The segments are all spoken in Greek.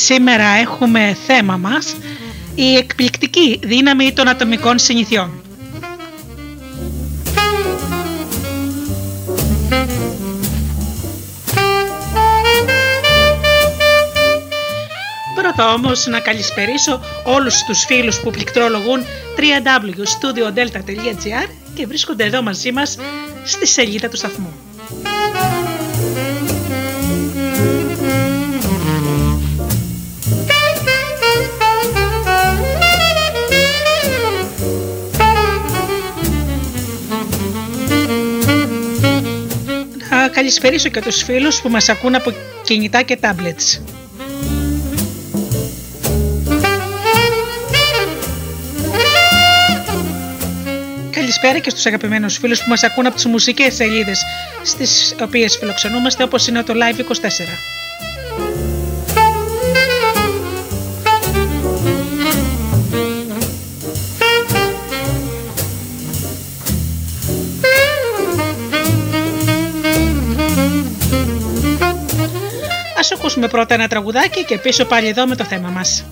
Σήμερα έχουμε θέμα μας η εκπληκτική δύναμη των ατομικών συνηθιών. Πρώτα όμως να καλησπερίσω όλους τους φίλους που πληκτρολογούν www.studiodelta.gr και βρίσκονται εδώ μαζί μας στη σελίδα του σταθμού. Καλησπερίσω και τους φίλους που μας ακούν από κινητά και tablets. Καλησπέρα και στους αγαπημένους φίλους που μας ακούν από τις μουσικές σελίδες στις οποίες φιλοξενούμαστε όπως είναι το Live 24. Ακούσουμε πρώτα ένα τραγουδάκι και πίσω πάλι εδώ με το θέμα μας.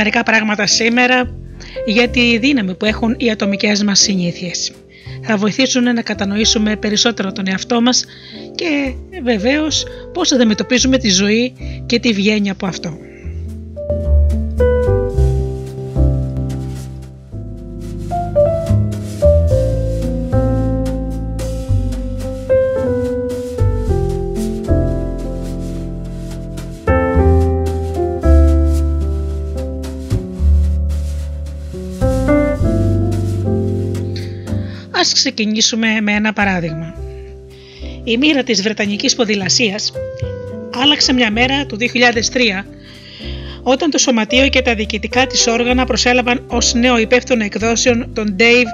Μερικά πράγματα σήμερα για τη δύναμη που έχουν οι ατομικές μας συνήθειες. Θα βοηθήσουν να κατανοήσουμε περισσότερο τον εαυτό μας και βεβαίως πώς αντιμετωπίζουμε τη ζωή και τι βγαίνει από αυτό. Ξεκινήσουμε με ένα παράδειγμα. Η μοίρα της Βρετανικής ποδηλασίας άλλαξε μια μέρα του 2003 όταν το σωματείο και τα διοικητικά της όργανα προσέλαβαν ως νέο υπεύθυνο εκδόσεων τον Dave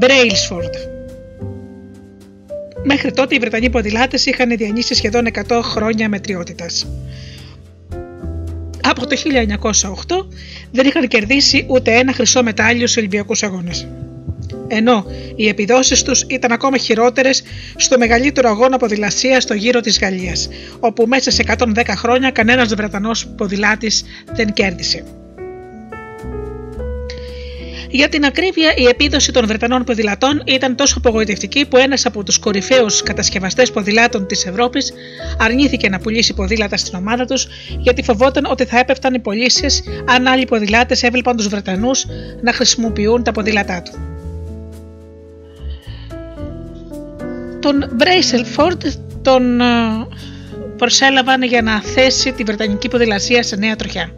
Brailsford. Μέχρι τότε οι Βρετανοί ποδηλάτες είχαν διανύσει σχεδόν 100 χρόνια μετριότητας. Από το 1908 δεν είχαν κερδίσει ούτε ένα χρυσό μετάλλιο σε Ολυμπιακούς αγώνες ενώ οι επιδόσεις τους ήταν ακόμα χειρότερες στο μεγαλύτερο αγώνα ποδηλασία στο γύρο της Γαλλίας, όπου μέσα σε 110 χρόνια κανένας Βρετανός ποδηλάτης δεν κέρδισε. Για την ακρίβεια, η επίδοση των Βρετανών ποδηλατών ήταν τόσο απογοητευτική που ένας από τους κορυφαίους κατασκευαστές ποδηλάτων της Ευρώπης αρνήθηκε να πουλήσει ποδήλατα στην ομάδα τους γιατί φοβόταν ότι θα έπεφταν οι πωλήσεις αν άλλοι ποδηλάτες έβλεπαν τους Βρετανούς να χρησιμοποιούν τα ποδήλατά του. Τον Μπρέισελφορντ τον ε, προσέλαβαν για να θέσει τη Βρετανική ποδηλασία σε νέα τροχιά.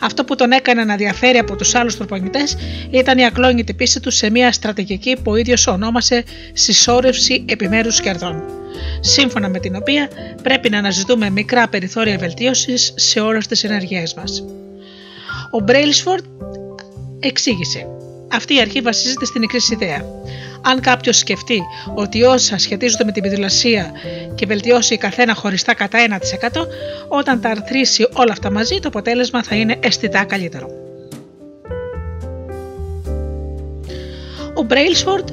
Αυτό που τον έκανε να διαφέρει από τους άλλους προπονητές ήταν η ακλόνητη πίστη του σε μια στρατηγική που ο ίδιος ονόμασε συσσόρευση επιμέρους κερδών, σύμφωνα με την οποία πρέπει να αναζητούμε μικρά περιθώρια βελτίωσης σε όλες τις ενεργειές μας. Ο Μπρέιλσφορντ εξήγησε αυτή η αρχή βασίζεται στην εξής ιδέα. Αν κάποιος σκεφτεί ότι όσα σχετίζονται με την ποδηλασία και βελτιώσει καθένα χωριστά κατά 1%, όταν τα αρθρήσει όλα αυτά μαζί, το αποτέλεσμα θα είναι αισθητά καλύτερο. Ο Brailsford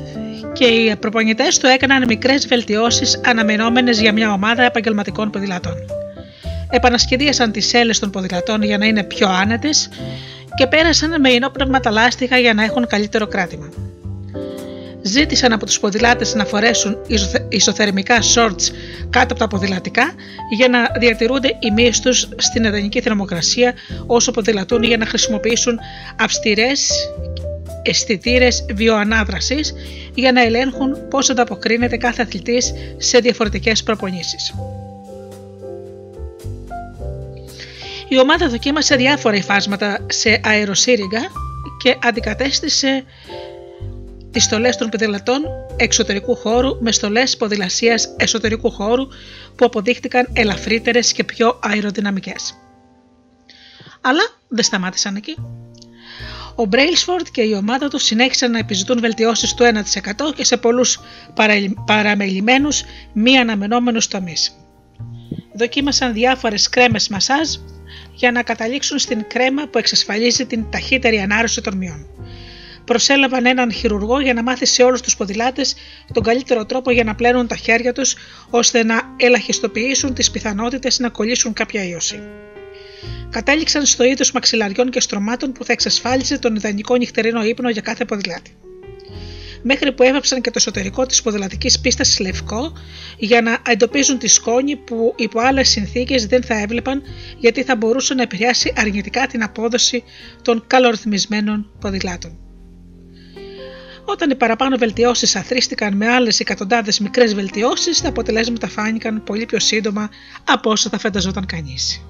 και οι προπονητές του έκαναν μικρές βελτιώσεις αναμενόμενες για μια ομάδα επαγγελματικών ποδηλατών. Επανασχεδίασαν τις σέλες των ποδηλατών για να είναι πιο άνετες και πέρασαν με ενόπνευμα τα λάστιχα για να έχουν καλύτερο κράτημα ζήτησαν από τους ποδηλάτες να φορέσουν ισοθερμικά shorts κάτω από τα ποδηλατικά για να διατηρούνται οι μύες τους στην εδανική θερμοκρασία όσο ποδηλατούν για να χρησιμοποιήσουν αυστηρές αισθητήρες βιοανάδρασης για να ελέγχουν πώς ανταποκρίνεται κάθε αθλητής σε διαφορετικές προπονήσεις. Η ομάδα δοκίμασε διάφορα υφάσματα σε αεροσύριγγα και αντικατέστησε τις στολές των ποδηλατών εξωτερικού χώρου με στολές ποδηλασίας εσωτερικού χώρου που αποδείχτηκαν ελαφρύτερες και πιο αεροδυναμικές. Αλλά δεν σταμάτησαν εκεί. Ο Μπρέιλσφορντ και η ομάδα τους συνέχισαν να επιζητούν βελτιώσεις του 1% και σε πολλούς παραμελημένους μη αναμενόμενους τομείς. Δοκίμασαν διάφορες κρέμες μασάζ για να καταλήξουν στην κρέμα που εξασφαλίζει την ταχύτερη ανάρρωση των μειών προσέλαβαν έναν χειρουργό για να μάθει σε όλους τους ποδηλάτες τον καλύτερο τρόπο για να πλένουν τα χέρια τους ώστε να ελαχιστοποιήσουν τις πιθανότητες να κολλήσουν κάποια ίωση. Κατέληξαν στο είδος μαξιλαριών και στρωμάτων που θα εξασφάλισε τον ιδανικό νυχτερινό ύπνο για κάθε ποδηλάτη μέχρι που έβαψαν και το εσωτερικό της ποδηλατικής πίστας λευκό για να εντοπίζουν τη σκόνη που υπό άλλες συνθήκες δεν θα έβλεπαν γιατί θα μπορούσε να επηρεάσει αρνητικά την απόδοση των καλορυθμισμένων ποδηλάτων. Όταν οι παραπάνω βελτιώσεις αθρίστηκαν με άλλες εκατοντάδες μικρές βελτιώσεις, τα αποτελέσματα φάνηκαν πολύ πιο σύντομα από όσο θα φανταζόταν κανείς.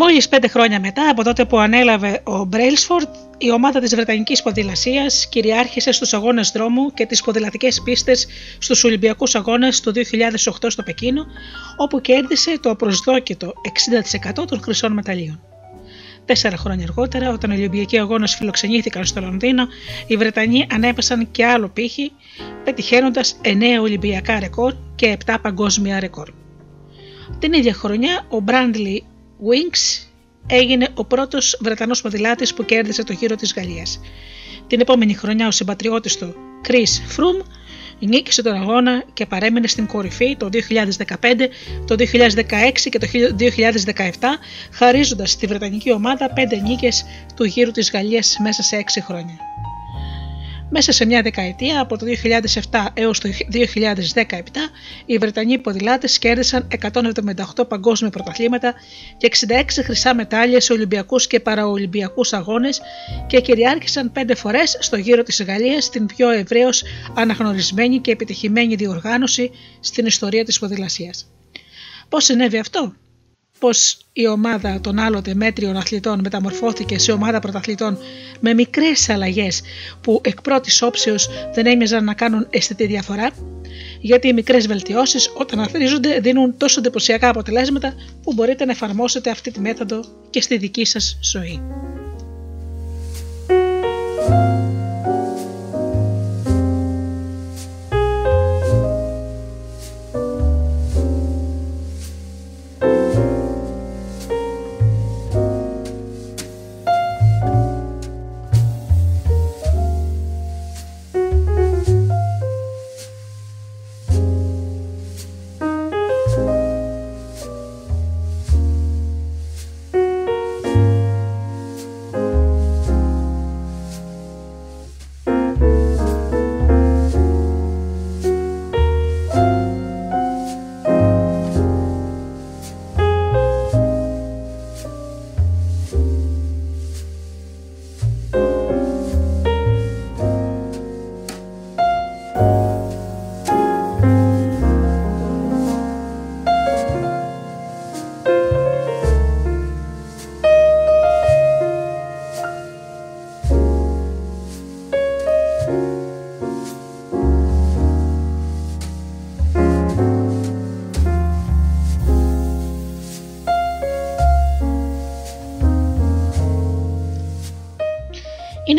Μόλις πέντε χρόνια μετά, από τότε που ανέλαβε ο Μπρέιλσφορντ, η ομάδα της Βρετανικής Ποδηλασίας κυριάρχησε στους αγώνες δρόμου και τις ποδηλατικές πίστες στους Ολυμπιακούς Αγώνες το 2008 στο Πεκίνο, όπου κέρδισε το απροσδόκητο 60% των χρυσών μεταλλίων. Τέσσερα χρόνια αργότερα, όταν οι Ολυμπιακοί Αγώνες φιλοξενήθηκαν στο Λονδίνο, οι Βρετανοί ανέπεσαν και άλλο πύχη, πετυχαίνοντας 9 Ολυμπιακά ρεκόρ και 7 παγκόσμια ρεκόρ. Την ίδια χρονιά, ο Μπράντλι Winks έγινε ο πρώτος Βρετανός ποδηλάτης που κέρδισε το γύρο της Γαλλίας. Την επόμενη χρονιά ο συμπατριώτης του Chris Froome νίκησε τον αγώνα και παρέμεινε στην κορυφή το 2015, το 2016 και το 2017 χαρίζοντας στη Βρετανική ομάδα 5 νίκες του γύρου της Γαλλίας μέσα σε 6 χρόνια. Μέσα σε μια δεκαετία, από το 2007 έως το 2017, οι Βρετανοί ποδηλάτες κέρδισαν 178 παγκόσμια πρωταθλήματα και 66 χρυσά μετάλλια σε Ολυμπιακούς και Παραολυμπιακούς αγώνες και κυριάρχησαν 5 φορές στο γύρο της Γαλλίας, την πιο ευρέως αναγνωρισμένη και επιτυχημένη διοργάνωση στην ιστορία της ποδηλασίας. Πώς συνέβη αυτό; Πως η ομάδα των άλλοτε μέτριων αθλητών μεταμορφώθηκε σε ομάδα πρωταθλητών με μικρές αλλαγές που εκ πρώτης όψεως δεν έμοιαζαν να κάνουν αισθητή διαφορά, γιατί οι μικρές βελτιώσεις όταν αθλίζονται δίνουν τόσο εντυπωσιακά αποτελέσματα που μπορείτε να εφαρμόσετε αυτή τη μέθοδο και στη δική σας ζωή.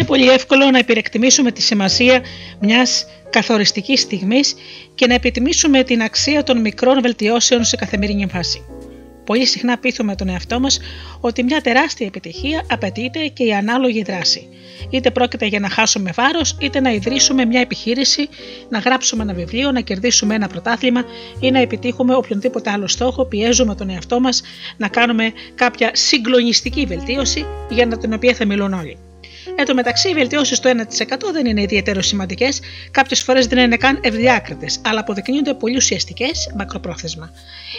Πολύ εύκολο να υπερεκτιμήσουμε τη σημασία μιας καθοριστικής στιγμής και να επιτιμήσουμε την αξία των μικρών βελτιώσεων σε καθημερινή φάση. Πολύ συχνά πείθουμε τον εαυτό μας ότι μια τεράστια επιτυχία απαιτείται και η ανάλογη δράση. Είτε πρόκειται για να χάσουμε βάρος, είτε να ιδρύσουμε μια επιχείρηση, να γράψουμε ένα βιβλίο, να κερδίσουμε ένα πρωτάθλημα ή να επιτύχουμε οποιονδήποτε άλλο στόχο, πιέζουμε τον εαυτό μας να κάνουμε κάποια συγκλονιστική βελτίωση για την οποία θα μιλούν όλοι. Εν τω μεταξύ, οι βελτιώσεις του 1% δεν είναι ιδιαίτερο σημαντικές, κάποιες φορές δεν είναι καν ευδιάκριτες, αλλά αποδεικνύονται πολύ ουσιαστικές μακροπρόθεσμα.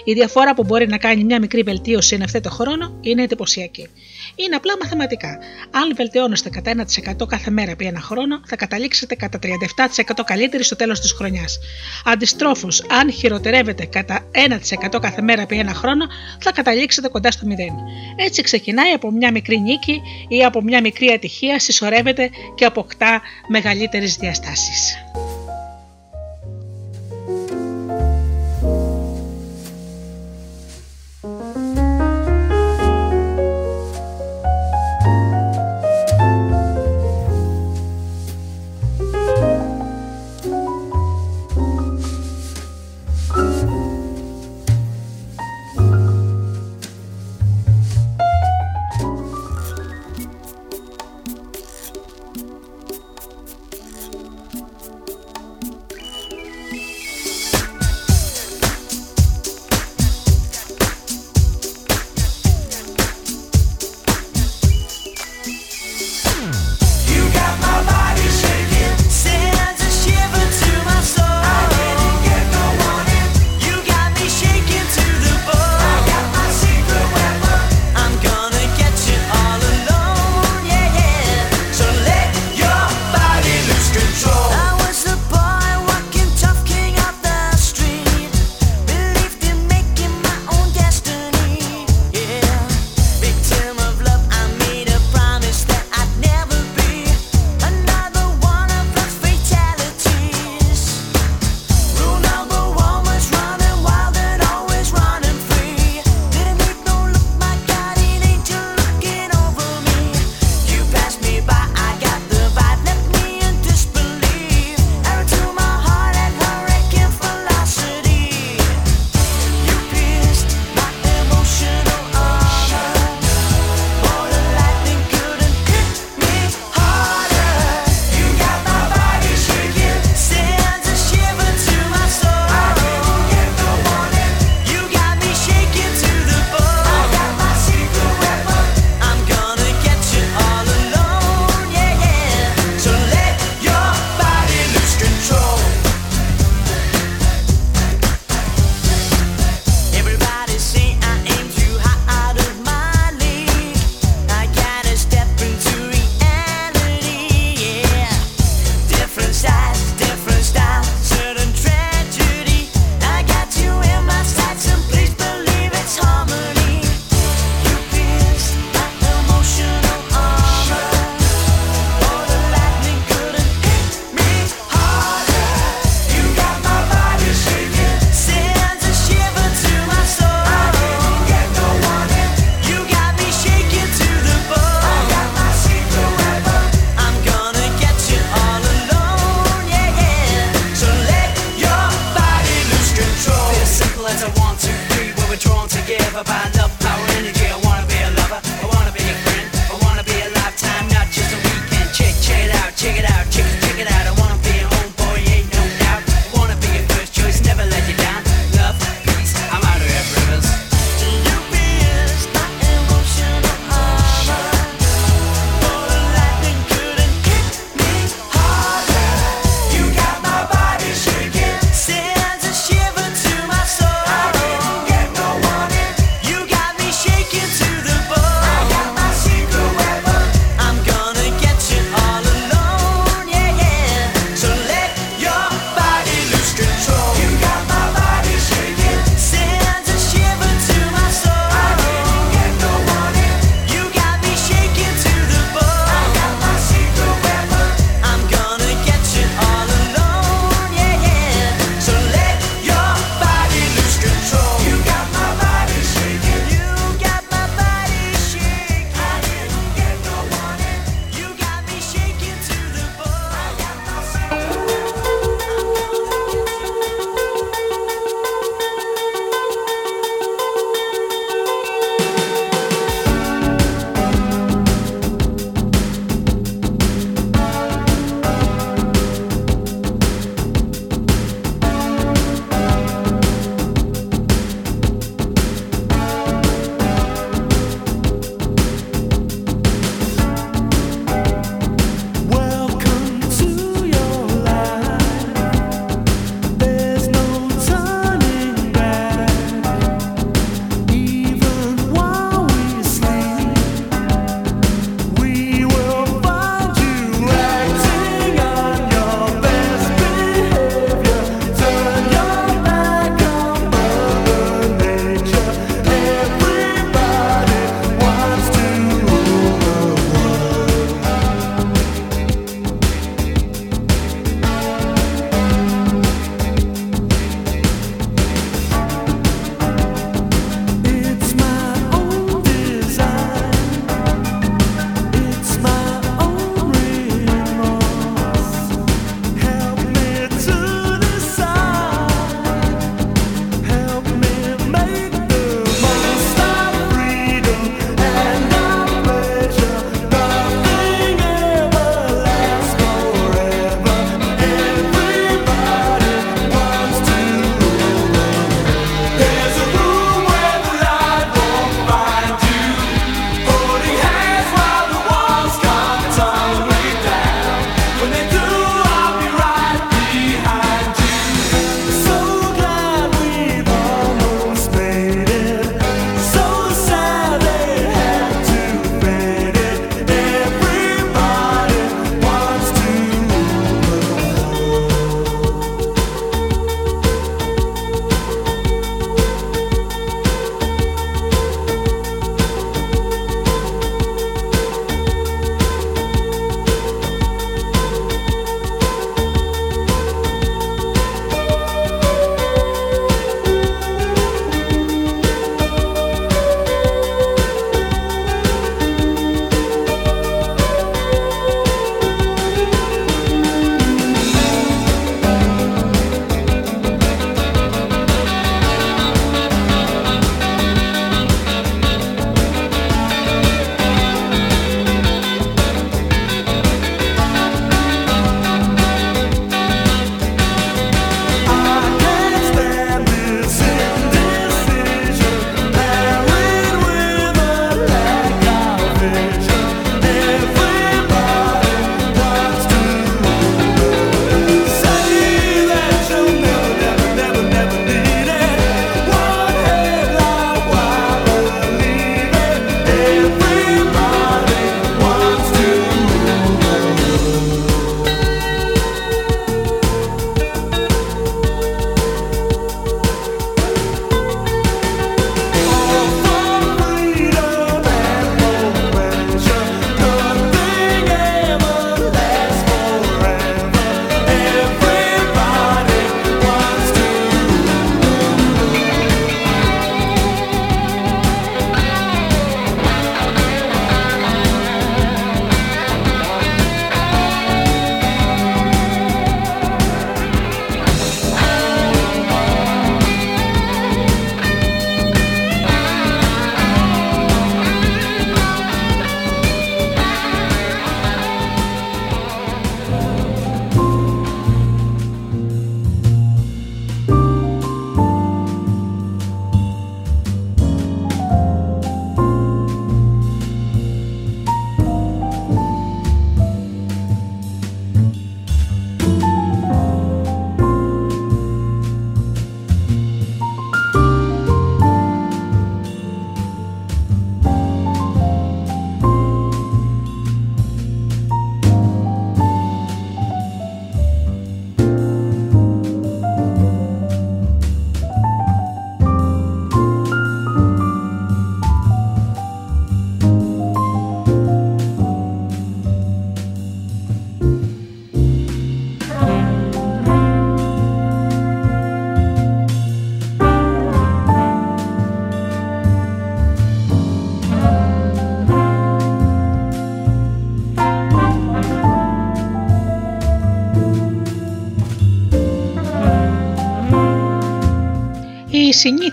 Η διαφορά που μπορεί να κάνει μια μικρή βελτίωση εν ευθέτω χρόνο είναι εντυπωσιακή είναι απλά μαθηματικά. Αν βελτιώνεστε κατά 1% κάθε μέρα επί ένα χρόνο, θα καταλήξετε κατά 37% καλύτεροι στο τέλος της χρονιάς. Αντιστρόφως, αν χειροτερεύετε κατά 1% κάθε μέρα επί ένα χρόνο, θα καταλήξετε κοντά στο 0. Έτσι ξεκινάει από μια μικρή νίκη ή από μια μικρή ατυχία, συσσωρεύεται και αποκτά μεγαλύτερες διαστάσεις.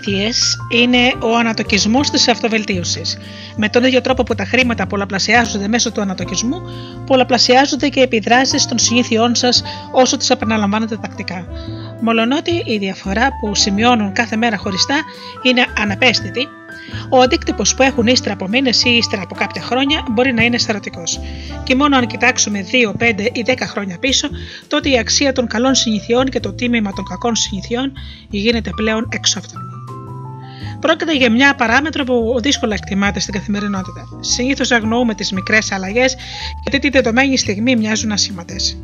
Συνήθειε είναι ο ανατοκισμός της αυτοβελτίωσης. Με τον ίδιο τρόπο που τα χρήματα πολλαπλασιάζονται μέσω του ανατοκισμού, πολλαπλασιάζονται και οι επιδράσεις των συνήθειών σας όσο τις επαναλαμβάνετε τακτικά. Μολονότι η διαφορά που σημειώνουν κάθε μέρα χωριστά είναι αναπαίσθητη, ο αντίκτυπος που έχουν ύστερα από μήνες ή ύστερα από κάποια χρόνια μπορεί να είναι σαρωτικό. Και μόνο αν κοιτάξουμε 2, 5 ή 10 χρόνια πίσω, τότε η αξία των καλών συνηθιών και το τίμημα των κακών συνηθιών γίνεται πλέον εξόφθαλμο. Πρόκειται για μια παράμετρο που δύσκολα εκτιμάται στην καθημερινότητα. Συνήθως αγνοούμε τις μικρές αλλαγές γιατί τη δεδομένη στιγμή μοιάζουν ασήμαντες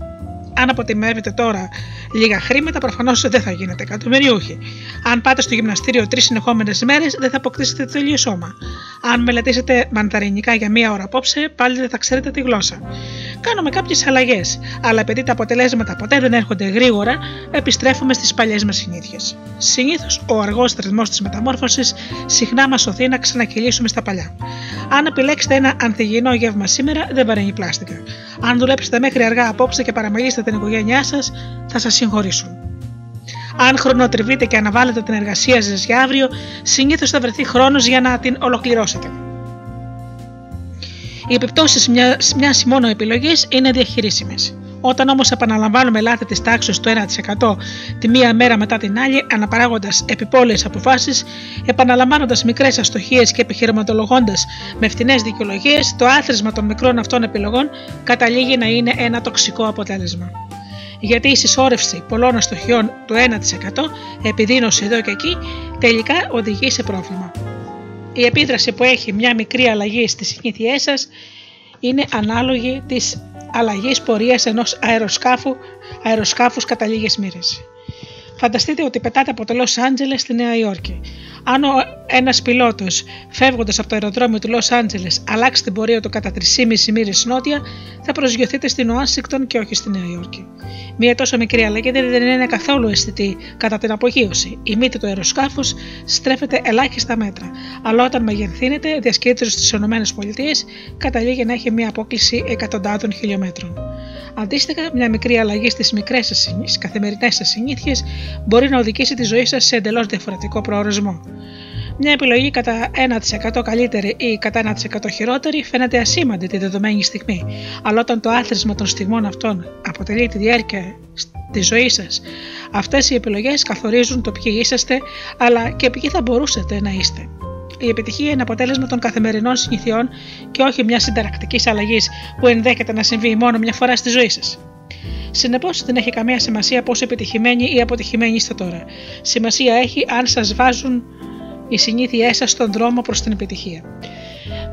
αν αποτιμεύετε τώρα λίγα χρήματα, προφανώς δεν θα γίνετε εκατομμυριούχοι. Αν πάτε στο γυμναστήριο τρεις συνεχόμενες μέρες, δεν θα αποκτήσετε το ίδιο σώμα. Αν μελετήσετε μανταρινικά για μία ώρα απόψε, πάλι δεν θα ξέρετε τη γλώσσα. Κάνουμε κάποιες αλλαγές, αλλά επειδή τα αποτελέσματα ποτέ δεν έρχονται γρήγορα, επιστρέφουμε στις παλιές μας συνήθειες. Συνήθως, ο αργός ρυθμό της μεταμόρφωσης συχνά μας οθεί να ξανακυλήσουμε στα παλιά. Αν επιλέξετε ένα ανθυγιεινό γεύμα σήμερα, δεν βαραίνει πλάστικα. Αν δουλέψετε μέχρι αργά απόψε και παραμελήσετε την οικογένειά σας, θα σας συγχωρήσουν. Αν χρονοτριβείτε και αναβάλλετε την εργασία σας για αύριο, συνήθως θα βρεθεί χρόνος για να την ολοκληρώσετε. Οι επιπτώσεις μιας μιας μόνο επιλογής είναι διαχειρίσιμες. Όταν όμως επαναλαμβάνουμε λάθη της τάξης του 1% τη μία μέρα μετά την άλλη, αναπαράγοντας επιπόλαιες αποφάσεις, επαναλαμβάνοντας μικρές αστοχίες και επιχειρηματολογώντας με φθηνέ δικαιολογίες, το άθροισμα των μικρών αυτών επιλογών καταλήγει να είναι ένα τοξικό αποτέλεσμα. Γιατί η συσσόρευση πολλών αστοχιών του 1% επιδείνωση εδώ και εκεί τελικά οδηγεί σε πρόβλημα. Η επίδραση που έχει μια μικρή αλλαγή στις συνήθειές σας είναι ανάλογη της αλλαγής πορείας ενός αεροσκάφου, αεροσκάφους κατά λίγες μοίρες. Φανταστείτε ότι πετάτε από το Λο Άντζελε στη Νέα Υόρκη. Αν ένας πιλότος φεύγοντας από το αεροδρόμιο του Λο Άντζελε αλλάξει την πορεία του κατά 3,5 μοίρες νότια, θα προσγειωθείτε στην Ουάσιγκτον και όχι στη Νέα Υόρκη. Μία τόσο μικρή αλλαγή δεν είναι καθόλου αισθητή κατά την απογείωση. Η μύτη του αεροσκάφους στρέφεται ελάχιστα μέτρα, αλλά όταν μεγεθύνεται, διασκέδεται στις ΗΠΑ, καταλήγει να έχει μία απόκληση εκατοντάδων χιλιόμετρων. Αντίστοιχα, μια μικρή αλλαγή στις μικρές καθημερινές σα συνήθειες μπορεί να οδηγήσει τη ζωή σας σε εντελώς διαφορετικό προορισμό. Μια επιλογή κατά 1% καλύτερη ή κατά 1% χειρότερη φαίνεται ασήμαντη τη δεδομένη στιγμή, αλλά όταν το άθροισμα των στιγμών αυτών αποτελεί τη διάρκεια τη ζωή σας, αυτές οι επιλογές καθορίζουν το ποιοι είσαστε, αλλά και ποιοι θα μπορούσατε να είστε. Η επιτυχία είναι αποτέλεσμα των καθημερινών συνηθιών και όχι μιας συνταρακτικής αλλαγής που ενδέχεται να συμβεί μόνο μια φορά στη ζωή σας. Συνεπώς, δεν έχει καμία σημασία πόσο επιτυχημένοι ή αποτυχημένοι είστε τώρα. Σημασία έχει αν σας βάζουν οι συνήθειές σας στον δρόμο προς την επιτυχία.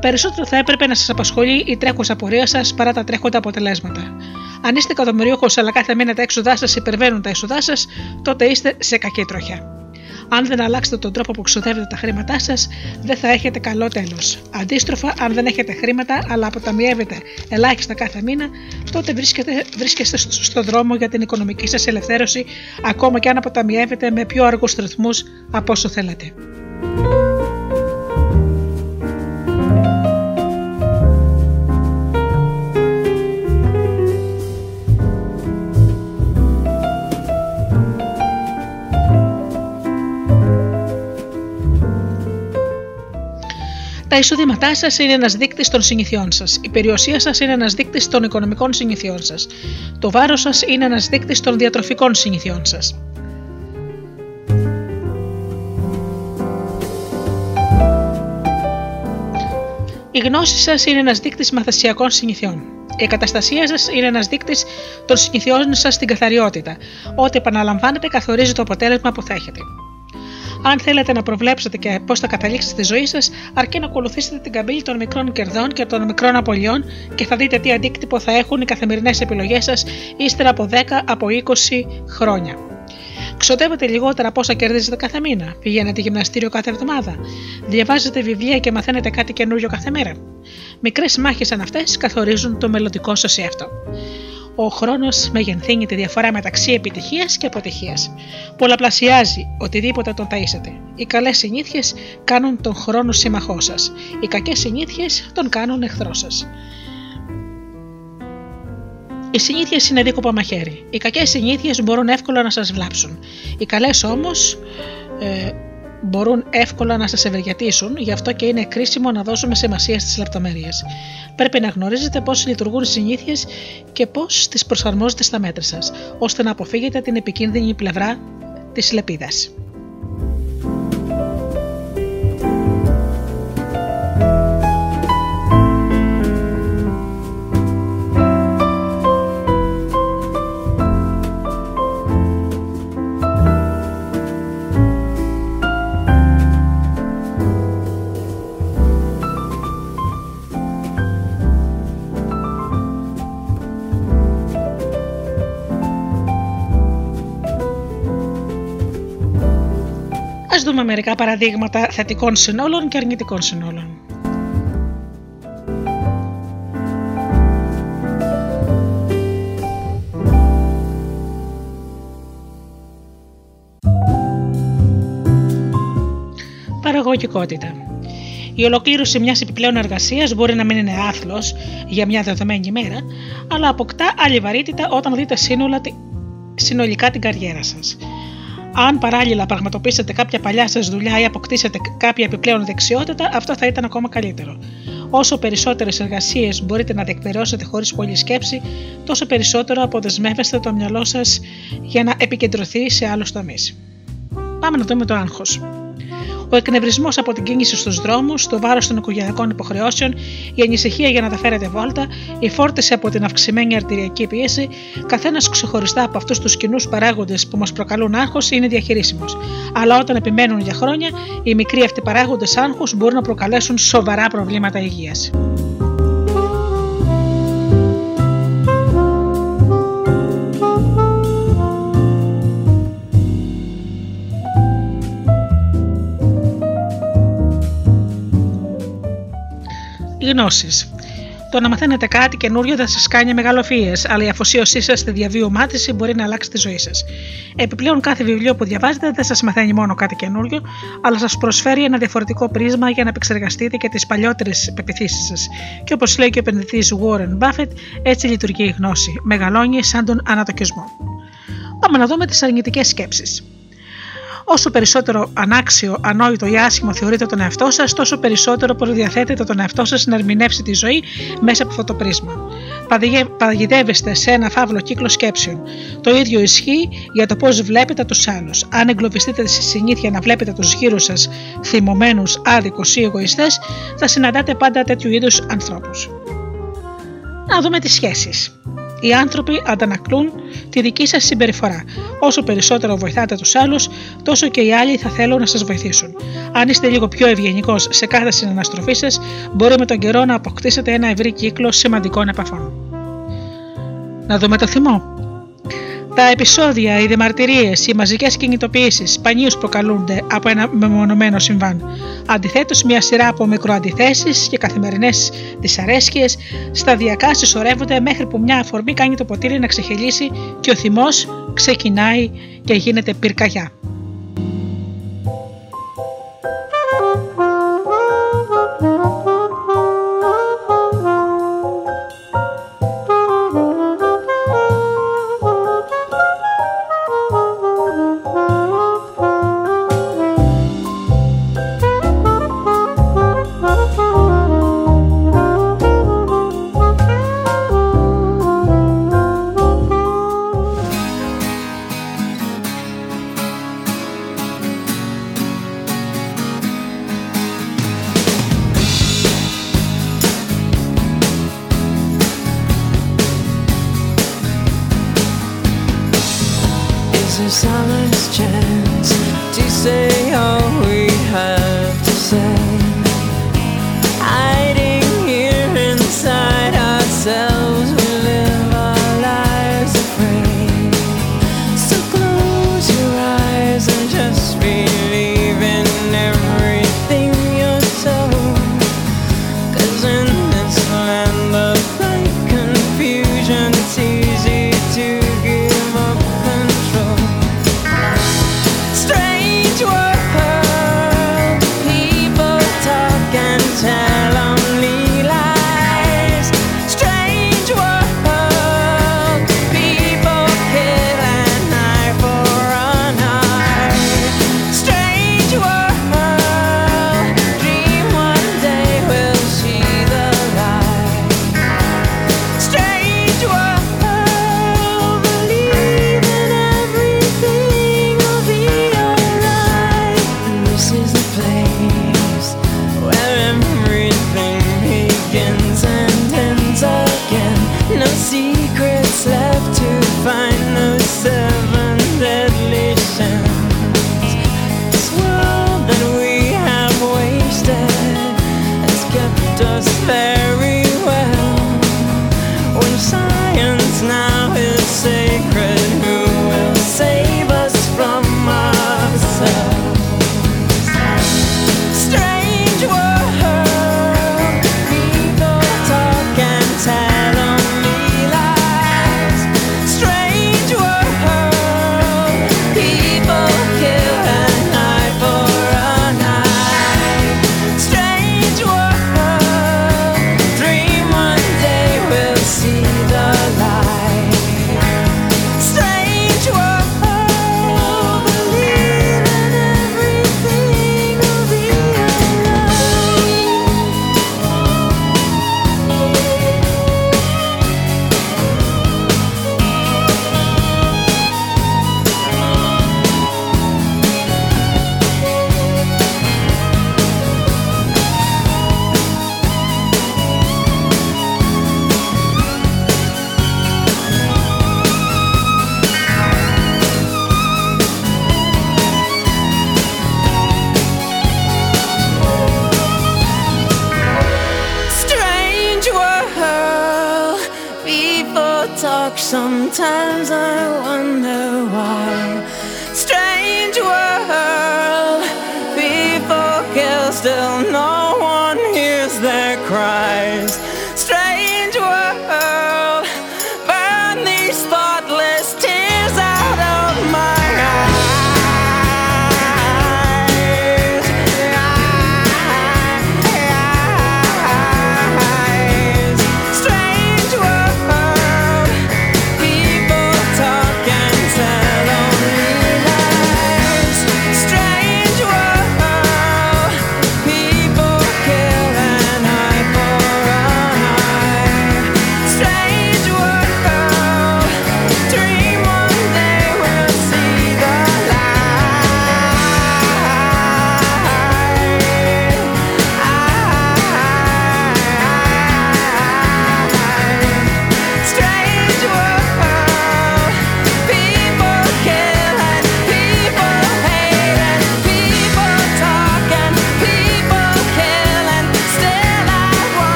Περισσότερο θα έπρεπε να σας απασχολεί η τρέχουσα πορεία σας παρά τα τρέχοντα αποτελέσματα. Αν είστε εκατομμυρίουχος αλλά κάθε μήνα τα έξοδά σας υπερβαίνουν τα έσοδά σας, τότε είστε σε κακή τροχιά. Αν δεν αλλάξετε τον τρόπο που ξοδεύετε τα χρήματά σας, δεν θα έχετε καλό τέλος. Αντίστροφα, αν δεν έχετε χρήματα αλλά αποταμιεύετε ελάχιστα κάθε μήνα, τότε βρίσκεστε, βρίσκεστε στο δρόμο για την οικονομική σας ελευθέρωση, ακόμα και αν αποταμιεύετε με πιο αργούς ρυθμούς από όσο θέλετε. Τα εισοδήματά σας είναι ένας δείκτης των συνηθιών σας. Η περιουσία σας είναι ένας δείκτης των οικονομικών συνηθιών σας. Το βάρος σας είναι ένας δείκτης των διατροφικών συνηθιών σας. Η γνώση σας είναι ένας δείκτης μαθησιακών συνηθιών. Η καταστασία σας είναι ένας δείκτης των συνηθιών σας στην καθαριότητα. Ό,τι επαναλαμβάνετε καθορίζει το αποτέλεσμα που θα έχετε. Αν θέλετε να προβλέψετε και πώς θα καταλήξετε στη ζωή σας, αρκεί να ακολουθήσετε την καμπύλη των μικρών κερδών και των μικρών απολειών και θα δείτε τι αντίκτυπο θα έχουν οι καθημερινές επιλογές σας ύστερα από 10 από 20 χρόνια. Ξοδεύετε λιγότερα από όσα κερδίζετε κάθε μήνα. Πηγαίνετε γυμναστήριο κάθε εβδομάδα. Διαβάζετε βιβλία και μαθαίνετε κάτι καινούριο κάθε μέρα. Μικρές μάχες σαν αυτές καθορίζουν το μελλοντικό σας αυτό ο χρόνος μεγενθύνει τη διαφορά μεταξύ επιτυχίας και αποτυχίας. Πολλαπλασιάζει οτιδήποτε τον ταΐσετε. Οι καλές συνήθειες κάνουν τον χρόνο σύμμαχό σας. Οι κακές συνήθειες τον κάνουν εχθρό σας. Οι συνήθειες είναι δίκοπα μαχαίρι. Οι κακές συνήθειες μπορούν εύκολα να σας βλάψουν. Οι καλές όμως ε, μπορούν εύκολα να σας ευεργετήσουν, γι' αυτό και είναι κρίσιμο να δώσουμε σημασία στις λεπτομέρειες. Πρέπει να γνωρίζετε πώς λειτουργούν οι συνήθειες και πώς τις προσαρμόζετε στα μέτρα σας, ώστε να αποφύγετε την επικίνδυνη πλευρά της λεπίδας. Δούμε μερικά παραδείγματα θετικών συνόλων και αρνητικών συνόλων. Παραγωγικότητα. Η ολοκλήρωση μιας επιπλέον εργασίας μπορεί να μην είναι άθλος για μια δεδομένη ημέρα, αλλά αποκτά άλλη βαρύτητα όταν δείτε σύνολα, συνολικά την καριέρα σας. Αν παράλληλα πραγματοποιήσετε κάποια παλιά σας δουλειά ή αποκτήσετε κάποια επιπλέον δεξιότητα, αυτό θα ήταν ακόμα καλύτερο. Όσο περισσότερες εργασίες μπορείτε να διεκπαιρεώσετε χωρίς πολλή σκέψη, τόσο περισσότερο αποδεσμεύεστε το μυαλό σας για να επικεντρωθεί σε άλλους τομείς. Πάμε να δούμε το άγχος ο εκνευρισμός από την κίνηση στους δρόμους, το βάρος των οικογενειακών υποχρεώσεων, η ανησυχία για να τα φέρετε βόλτα, η φόρτιση από την αυξημένη αρτηριακή πίεση, καθένας ξεχωριστά από αυτούς τους κοινούς παράγοντες που μας προκαλούν άγχος είναι διαχειρίσιμος. Αλλά όταν επιμένουν για χρόνια, οι μικροί αυτοί παράγοντες άγχους μπορούν να προκαλέσουν σοβαρά προβλήματα υγείας. Γνώσεις. Το να μαθαίνετε κάτι καινούριο θα σας κάνει μεγαλοφίες, αλλά η αφοσίωσή σας στη διαβίου μάθηση μπορεί να αλλάξει τη ζωή σας. Επιπλέον, κάθε βιβλίο που διαβάζετε δεν σας μαθαίνει μόνο κάτι καινούριο, αλλά σας προσφέρει ένα διαφορετικό πρίσμα για να επεξεργαστείτε και τις παλιότερες πεπιθήσεις σας. Και όπως λέει και ο επενδυτής Warren Buffett, έτσι λειτουργεί η γνώση. Μεγαλώνει σαν τον ανατοκισμό. Πάμε να δούμε τις αρνητικές σκέψεις. Όσο περισσότερο ανάξιο, ανόητο ή άσχημο θεωρείτε τον εαυτό σας, τόσο περισσότερο προδιαθέτετε τον εαυτό σας να ερμηνεύσει τη ζωή μέσα από αυτό το πρίσμα. Παγιδεύεστε σε ένα φαύλο κύκλο σκέψεων. Το ίδιο ισχύει για το πώς βλέπετε τους άλλους. Αν εγκλωβιστείτε στη συνήθεια να βλέπετε τους γύρω σας θυμωμένους, άδικους ή εγωιστές, θα συναντάτε πάντα τέτοιου είδους ανθρώπους. Να δούμε τις σχέσεις οι άνθρωποι αντανακλούν τη δική σας συμπεριφορά. Όσο περισσότερο βοηθάτε τους άλλους, τόσο και οι άλλοι θα θέλουν να σας βοηθήσουν. Αν είστε λίγο πιο ευγενικός σε κάθε συναναστροφή σας, μπορεί με τον καιρό να αποκτήσετε ένα ευρύ κύκλο σημαντικών επαφών. Να δούμε το θυμό. Τα επεισόδια, οι διαμαρτυρίες, οι μαζικές κινητοποιήσεις σπανίως προκαλούνται από ένα μεμονωμένο συμβάν. Αντιθέτως, μια σειρά από μικροαντιθέσεις και καθημερινές δυσαρέσκειες σταδιακά συσσωρεύονται μέχρι που μια αφορμή κάνει το ποτήρι να ξεχελίσει και ο θυμός ξεκινάει και γίνεται πυρκαγιά.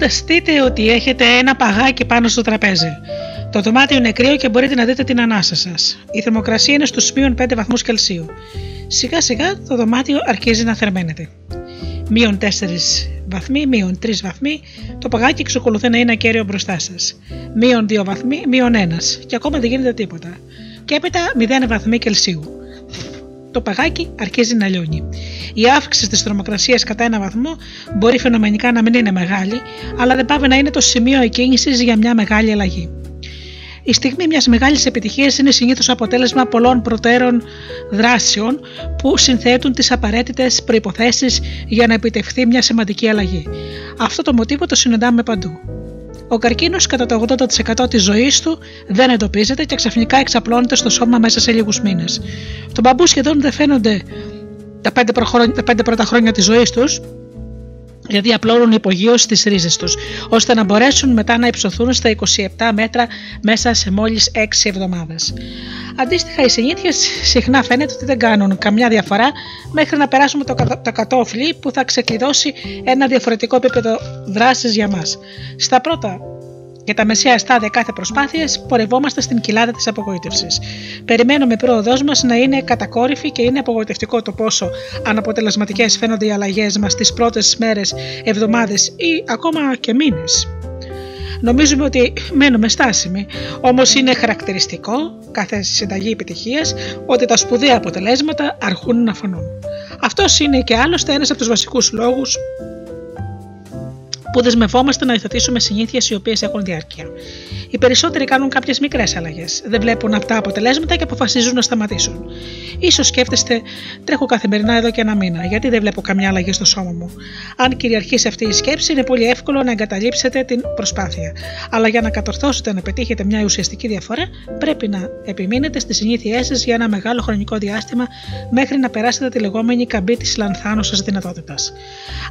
Φανταστείτε ότι έχετε ένα παγάκι πάνω στο τραπέζι. Το δωμάτιο είναι κρύο και μπορείτε να δείτε την ανάσα σας. Η θερμοκρασία είναι στους μείον 5 βαθμούς Κελσίου. Σιγά σιγά το δωμάτιο αρχίζει να θερμαίνεται. Μείον 4 βαθμοί, μείον 3 βαθμοί, το παγάκι εξακολουθεί να είναι ακέραιο μπροστά σας. Μείον 2 βαθμοί, μείον 1 και ακόμα δεν γίνεται τίποτα. Και έπειτα 0 βαθμοί Κελσίου. Το παγάκι αρχίζει να λιώνει. Η αύξηση της θερμοκρασίας κατά ένα βαθμό μπορεί φαινομενικά να μην είναι μεγάλη, αλλά δεν πάει να είναι το σημείο εκκίνησης για μια μεγάλη αλλαγή. Η στιγμή μιας μεγάλης επιτυχίας είναι συνήθως αποτέλεσμα πολλών προτέρων δράσεων που συνθέτουν τις απαραίτητες προποθέσει για να επιτευχθεί μια σημαντική αλλαγή. Αυτό το μοτίβο το συναντάμε παντού. Ο καρκίνος κατά το 80% της ζωής του δεν εντοπίζεται και ξαφνικά εξαπλώνεται στο σώμα μέσα σε λίγους μήνες. Το μπαμπού σχεδόν δεν φαίνονται τα πέντε, τα πέντε πρώτα χρόνια της ζωής τους, γιατί απλώνουν υπογείως τις ρίζες τους, ώστε να μπορέσουν μετά να υψωθούν στα 27 μέτρα μέσα σε μόλις 6 εβδομάδες. Αντίστοιχα, οι συνήθειες συχνά φαίνεται ότι δεν κάνουν καμιά διαφορά μέχρι να περάσουμε το, το κατόφλι που θα ξεκλειδώσει ένα διαφορετικό επίπεδο δράσης για μας. Στα πρώτα για τα μεσαία στάδια κάθε προσπάθειας πορευόμαστε στην κοιλάδα της απογοήτευσης. Περιμένουμε η πρόοδός μας να είναι κατακόρυφη και είναι απογοητευτικό το πόσο αναποτελεσματικές φαίνονται οι αλλαγές μας τις πρώτες μέρες, εβδομάδες ή ακόμα και μήνες. Νομίζουμε ότι μένουμε στάσιμοι, όμως είναι χαρακτηριστικό κάθε συνταγή επιτυχίας ότι τα σπουδαία αποτελέσματα αρχούν να φανούν. Αυτός είναι και άλλωστε ένας από τους βασικούς λόγους που δεσμευόμαστε να υιοθετήσουμε συνήθειες οι οποίες έχουν διάρκεια. Οι περισσότεροι κάνουν κάποιες μικρές αλλαγές. Δεν βλέπουν αυτά αποτελέσματα και αποφασίζουν να σταματήσουν. σω σκέφτεστε, τρέχω καθημερινά εδώ και ένα μήνα, γιατί δεν βλέπω καμιά αλλαγή στο σώμα μου. Αν κυριαρχήσει αυτή η σκέψη, είναι πολύ εύκολο να εγκαταλείψετε την προσπάθεια. Αλλά για να κατορθώσετε να πετύχετε μια ουσιαστική διαφορά, πρέπει να επιμείνετε στις συνήθειές σας για ένα μεγάλο χρονικό διάστημα μέχρι να περάσετε τη λεγόμενη καμπή της λανθάνουσα δυνατότητας.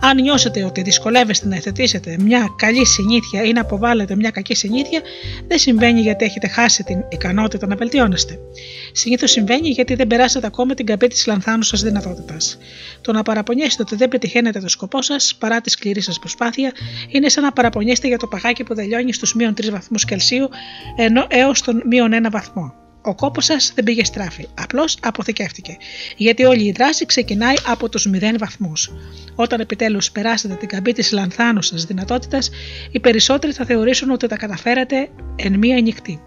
Αν νιώσετε ότι δυσκολεύεστε να εθετήσετε μια καλή συνήθεια ή να αποβάλλετε μια κακή συνήθεια, δεν συμβαίνει γιατί έχετε χάσει την ικανότητα να βελτιώνεστε. Συνήθως συμβαίνει γιατί δεν περάσατε ακόμα την καμπή της λανθάνουσα δυνατότητας. Το να παραπονιέστε ότι δεν πετυχαίνετε το σκοπό σας παρά τη σκληρή σας προσπάθεια είναι σαν να παραπονιέστε για το παγάκι που τελειώνει στους μείον 3 βαθμούς Κελσίου έως τον μείον 1 βαθμό. Ο κόπος σας δεν πήγε στράφη, απλώς αποθηκεύτηκε. Γιατί όλη η δράση ξεκινάει από τους 0 βαθμούς. Όταν επιτέλους περάσετε την καμπή της λανθάνουσα δυνατότητας, οι περισσότεροι θα θεωρήσουν ότι τα καταφέρατε εν μία νυχτή.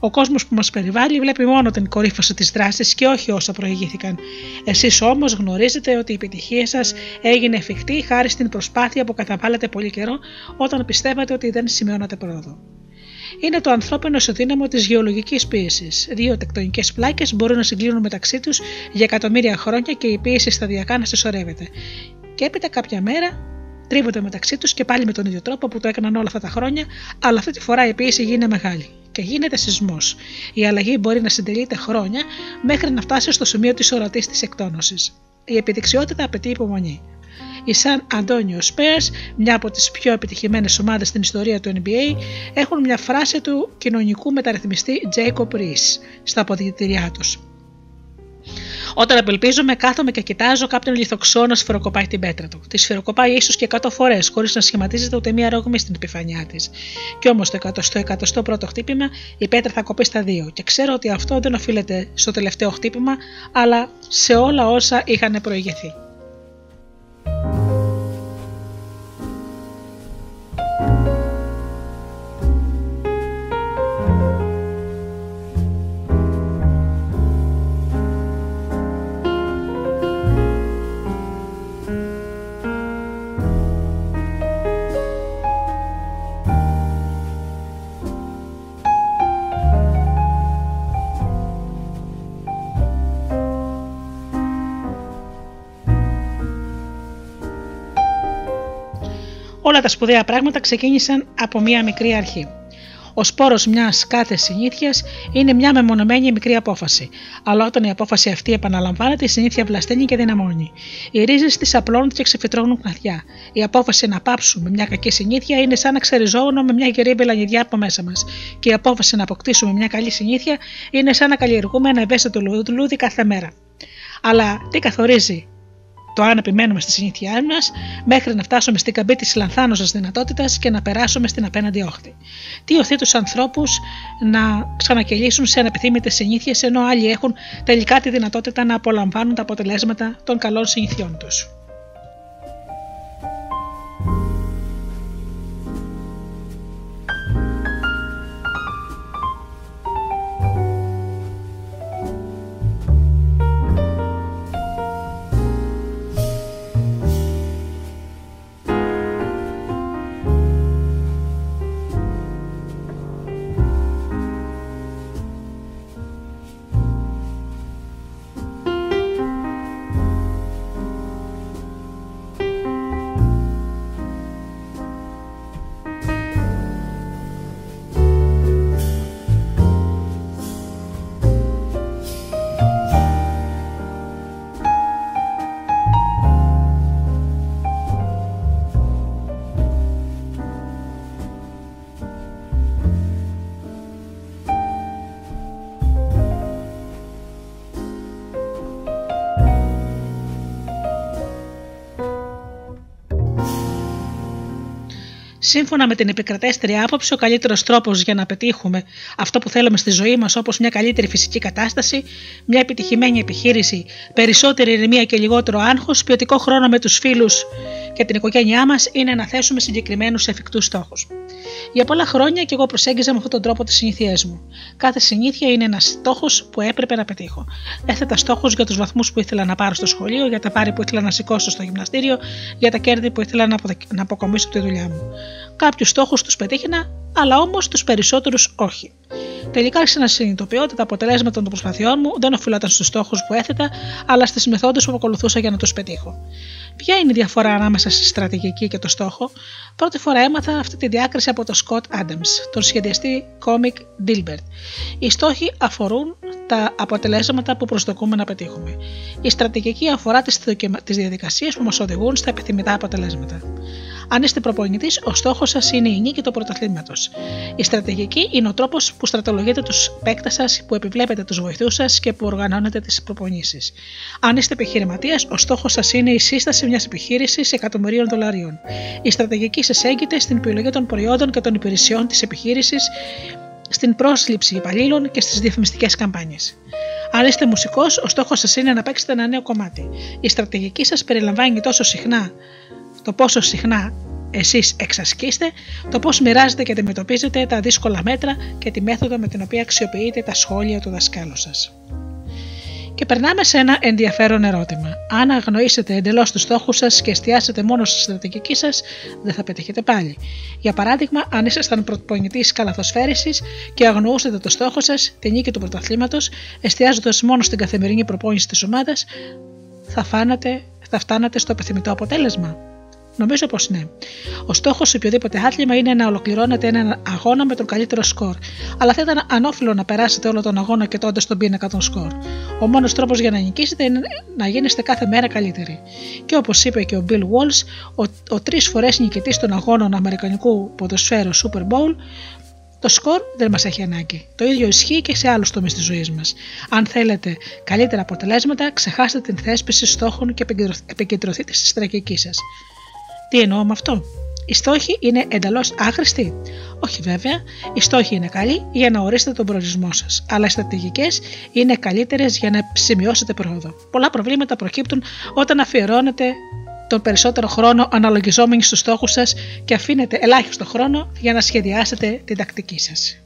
Ο κόσμος που μας περιβάλλει βλέπει μόνο την κορύφωση της δράσης και όχι όσα προηγήθηκαν. Εσείς όμως γνωρίζετε ότι η επιτυχία σας έγινε εφικτή χάρη στην προσπάθεια που καταβάλλατε πολύ καιρό όταν πιστεύατε ότι δεν σημειώνατε πρόοδο είναι το ανθρώπινο ισοδύναμο της γεωλογικής πίεσης. Δύο τεκτονικές πλάκες μπορούν να συγκλίνουν μεταξύ τους για εκατομμύρια χρόνια και η πίεση σταδιακά να συσσωρεύεται. Και έπειτα κάποια μέρα τρίβονται μεταξύ τους και πάλι με τον ίδιο τρόπο που το έκαναν όλα αυτά τα χρόνια, αλλά αυτή τη φορά η πίεση γίνεται μεγάλη και γίνεται σεισμός. Η αλλαγή μπορεί να συντελείται χρόνια μέχρι να φτάσει στο σημείο της ορατής της εκτόνωσης. Η επιδεξιότητα απαιτεί υπομονή. Οι Σαν Αντώνιο Spurs, μια από τις πιο επιτυχημένες ομάδες στην ιστορία του NBA, έχουν μια φράση του κοινωνικού μεταρρυθμιστή Jacob Rees στα αποδητηριά τους. Όταν απελπίζομαι, κάθομαι και κοιτάζω κάποιον λιθοξό να σφυροκοπάει την πέτρα του. Τη σφυροκοπάει ίσως και 100 φορές, χωρίς να σχηματίζεται ούτε μία ρογμή στην επιφανειά της. Κι όμως το 101ο χτύπημα η πέτρα θα κοπεί στα δύο. Και ξέρω ότι αυτό δεν οφείλεται στο τελευταίο χτύπημα, αλλά σε όλα όσα είχαν προηγηθεί. you Όλα τα σπουδαία πράγματα ξεκίνησαν από μία μικρή αρχή. Ο σπόρος μιας κάθε συνήθειας είναι μια μεμονωμένη μικρή απόφαση. Αλλά όταν η απόφαση αυτή επαναλαμβάνεται, η συνήθεια βλασταίνει και δυναμώνει. Οι ρίζες της απλώνονται και ξεφυτρώνουν κλαθιά. Η απόφαση να πάψουμε μια κακή συνήθεια είναι σαν να ξεριζώνουμε με μια γερή μπελανιδιά από μέσα μας. Και η απόφαση να αποκτήσουμε μια καλή συνήθεια είναι σαν να καλλιεργούμε ένα ευαίσθητο λουλούδι κάθε μέρα. Αλλά τι καθορίζει το αν επιμένουμε στη συνήθεια μας, μέχρι να φτάσουμε στην καμπή της λανθάνωσα δυνατότητας και να περάσουμε στην απέναντι όχθη. Τι οθεί τους ανθρώπους να ξανακελίσουν σε ανεπιθύμητες συνήθειες, ενώ άλλοι έχουν τελικά τη δυνατότητα να απολαμβάνουν τα αποτελέσματα των καλών συνηθιών τους. Σύμφωνα με την επικρατέστερη άποψη, ο καλύτερος τρόπος για να πετύχουμε αυτό που θέλουμε στη ζωή μας, όπως μια καλύτερη φυσική κατάσταση, μια επιτυχημένη επιχείρηση, περισσότερη ηρεμία και λιγότερο άγχος, ποιοτικό χρόνο με τους φίλους και την οικογένειά μας, είναι να θέσουμε συγκεκριμένους εφικτούς στόχους. Για πολλά χρόνια και εγώ προσέγγιζα με αυτόν τον τρόπο τις συνήθειές μου. Κάθε συνήθεια είναι ένας στόχος που έπρεπε να πετύχω. Έθετα στόχου για τους βαθμούς που ήθελα να πάρω στο σχολείο, για τα πάρη που ήθελα να σηκώσω στο γυμναστήριο, για τα κέρδη που ήθελα να αποκομίσω από τη δουλειά μου. Κάποιους στόχους τους πετύχαινα, αλλά όμως τους περισσότερους όχι. Τελικά άρχισα να συνειδητοποιώ ότι τα αποτελέσματα των προσπαθειών μου δεν οφείλονταν στους στόχους που έθετα, αλλά στις μεθόδους που ακολουθούσα για να τους πετύχω. Ποια είναι η διαφορά ανάμεσα στη στρατηγική και το στόχο, πρώτη φορά έμαθα αυτή τη διάκριση από τον Scott Adams, τον σχεδιαστή κόμικ Dilbert. Οι στόχοι αφορούν τα αποτελέσματα που προσδοκούμε να πετύχουμε. Η στρατηγική αφορά τις διαδικασίες που μας οδηγούν στα επιθυμητά αποτελέσματα. Αν είστε προπονητής, ο στόχος σας είναι η νίκη του πρωταθλήματος. Η στρατηγική είναι ο τρόπος που στρατολογείτε τους παίκτες σας, που επιβλέπετε τους βοηθούς σας και που οργανώνετε τις προπονήσεις. Αν είστε επιχειρηματίας, ο στόχος σας είναι η σύσταση μιας επιχείρησης εκατομμυρίων δολαρίων. Η στρατηγική σα έγκυται στην επιλογή των προϊόντων και των υπηρεσιών της επιχείρησης, στην πρόσληψη υπαλλήλων και στις διαφημιστικές καμπάνιες. Αν είστε μουσικός, ο στόχος σας είναι να παίξετε ένα νέο κομμάτι. Η στρατηγική σας περιλαμβάνει τόσο συχνά το πόσο συχνά εσείς εξασκείστε, το πώς μοιράζετε και αντιμετωπίζετε τα δύσκολα μέτρα και τη μέθοδο με την οποία αξιοποιείτε τα σχόλια του δασκάλου σας. Και περνάμε σε ένα ενδιαφέρον ερώτημα. Αν αγνοήσετε εντελώς τους στόχους σας και εστιάσετε μόνο στη στρατηγική σας, δεν θα πετύχετε πάλι. Για παράδειγμα, αν ήσασταν προπονητής καλαθοσφαίρισης και αγνοούσατε το στόχο σας, την νίκη του πρωταθλήματος, εστιάζοντας μόνο στην καθημερινή προπόνηση της ομάδας, θα, θα φτάνατε στο επιθυμητό αποτέλεσμα. Νομίζω πως ναι. Ο στόχος σε οποιοδήποτε άθλημα είναι να ολοκληρώνετε έναν αγώνα με τον καλύτερο σκορ. Αλλά θα ήταν ανώφελο να περάσετε όλο τον αγώνα και τότε στον πίνακα των σκορ. Ο μόνος τρόπος για να νικήσετε είναι να γίνεστε κάθε μέρα καλύτεροι. Και όπως είπε και ο Bill Walsh, ο, ο τρεις φορές νικητής των αγώνων Αμερικανικού ποδοσφαίρου Super Bowl, το σκορ δεν μας έχει ανάγκη. Το ίδιο ισχύει και σε άλλους τομείς της ζωής μας. Αν θέλετε καλύτερα αποτελέσματα, ξεχάστε την θέσπιση στόχων και επικεντρωθείτε στη στρατηγική σας. Τι εννοώ με αυτό; Οι στόχοι είναι εντελώς άχρηστοι. Όχι βέβαια, οι στόχοι είναι καλοί για να ορίσετε τον προορισμό σας, αλλά οι στρατηγικές είναι καλύτερες για να σημειώσετε πρόοδο. Πολλά προβλήματα προκύπτουν όταν αφιερώνετε τον περισσότερο χρόνο αναλογιζόμενοι στους στόχους σας και αφήνετε ελάχιστο χρόνο για να σχεδιάσετε την τακτική σας.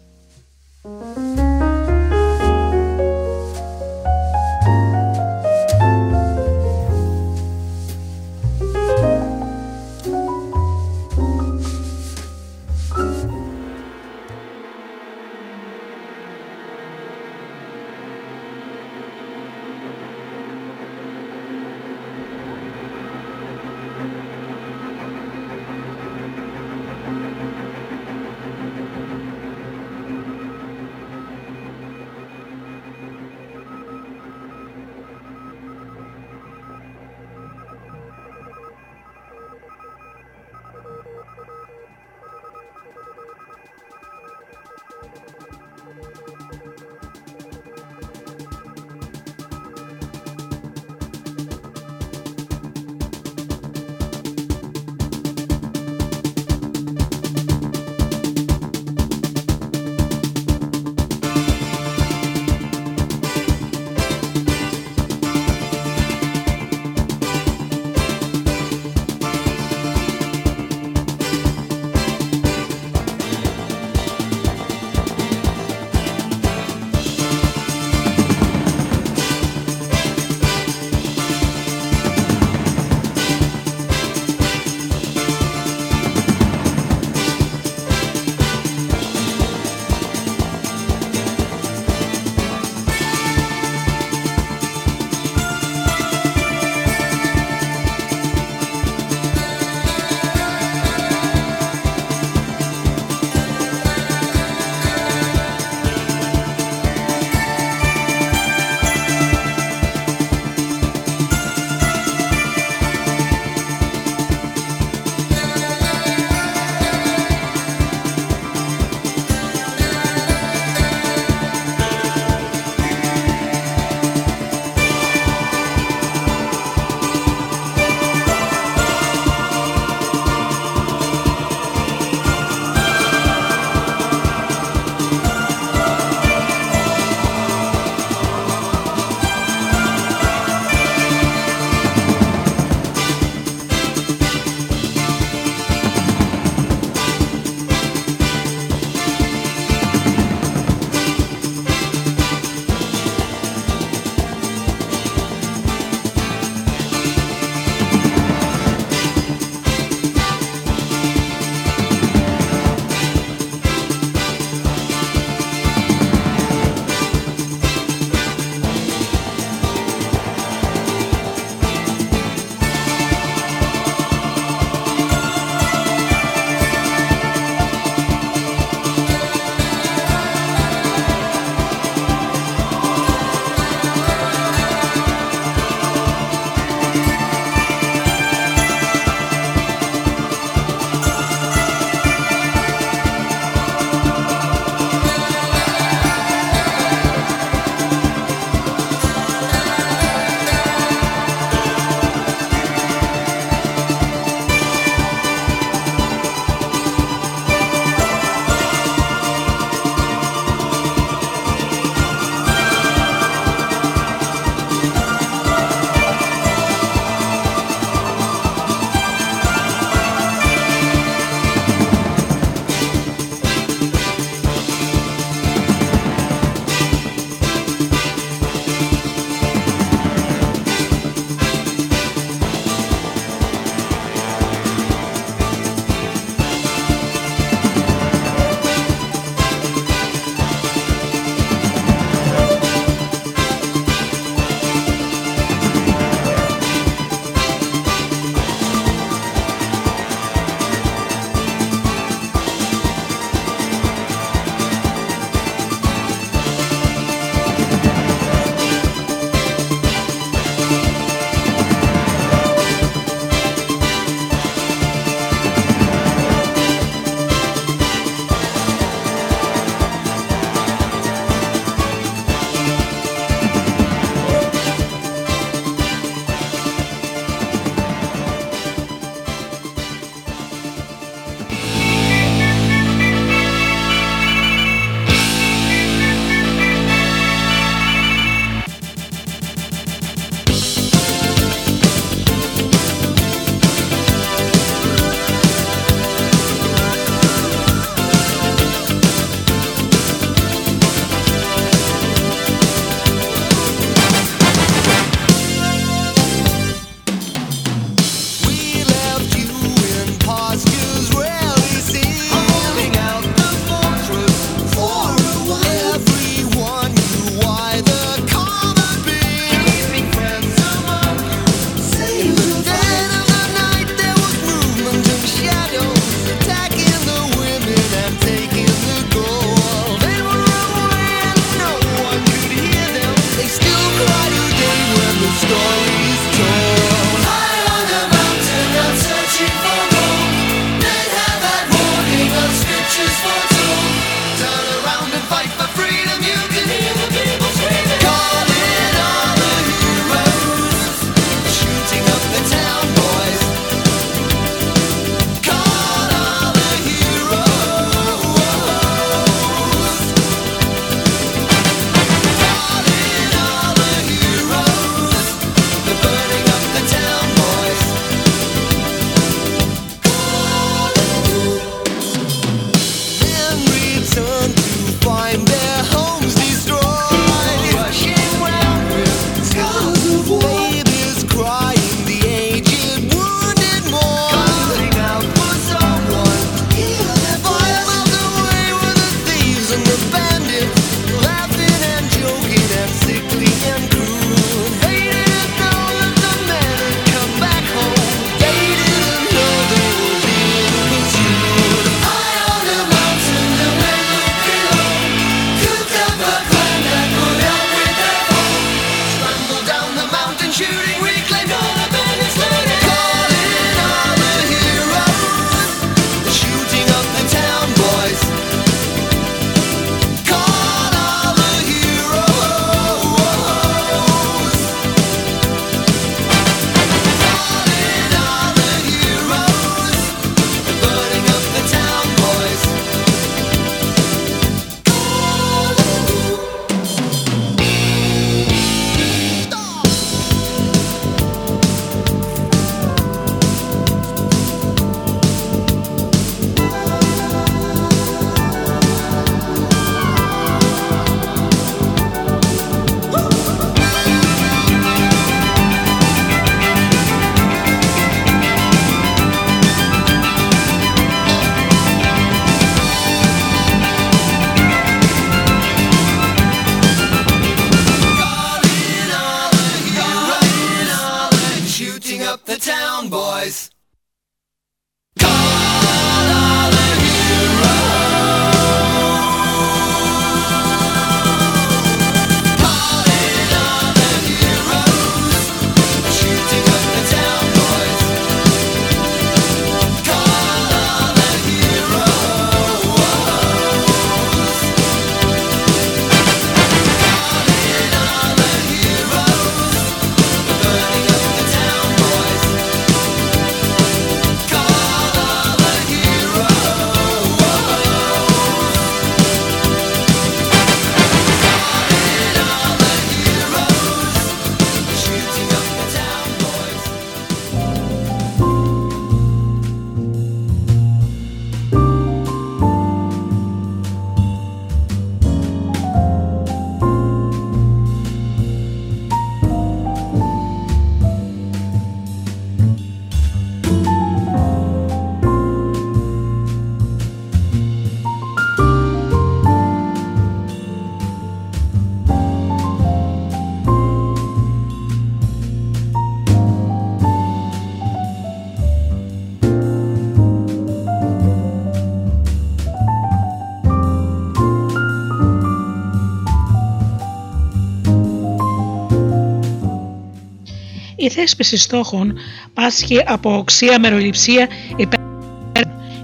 Η θέσπιση στόχων πάσχει από οξία, μεροληψία, υπέρ.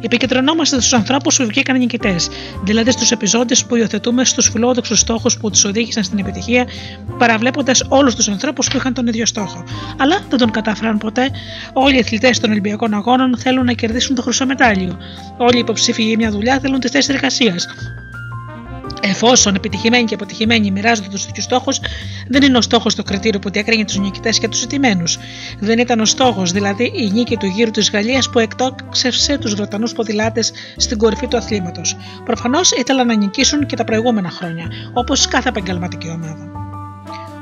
Επικεντρωνόμαστε στους ανθρώπους που βγήκαν νικητές, δηλαδή στους επιζώντες που υιοθετούμε στους φιλόδοξους στόχους που τους οδήγησαν στην επιτυχία, παραβλέποντας όλους τους ανθρώπους που είχαν τον ίδιο στόχο. Αλλά δεν τον κατάφεραν ποτέ. Όλοι οι αθλητές των Ολυμπιακών Αγώνων θέλουν να κερδίσουν το χρυσό μετάλλιο. Όλοι οι υποψήφοι για μια δουλειά θέλουν τη θέση εργασίας. Εφόσον επιτυχημένοι και αποτυχημένοι μοιράζονται τους ίδιου στόχους, δεν είναι ο στόχος το κριτήριο που διακρίνει τους νικητές και τους ζητημένου. Δεν ήταν ο στόχος, δηλαδή η νίκη του γύρου της Γαλλίας που εκτόξευσε τους Βρετανούς ποδηλάτες στην κορυφή του αθλήματος. Προφανώς ήθελαν να νικήσουν και τα προηγούμενα χρόνια, όπως κάθε επαγγελματική ομάδα.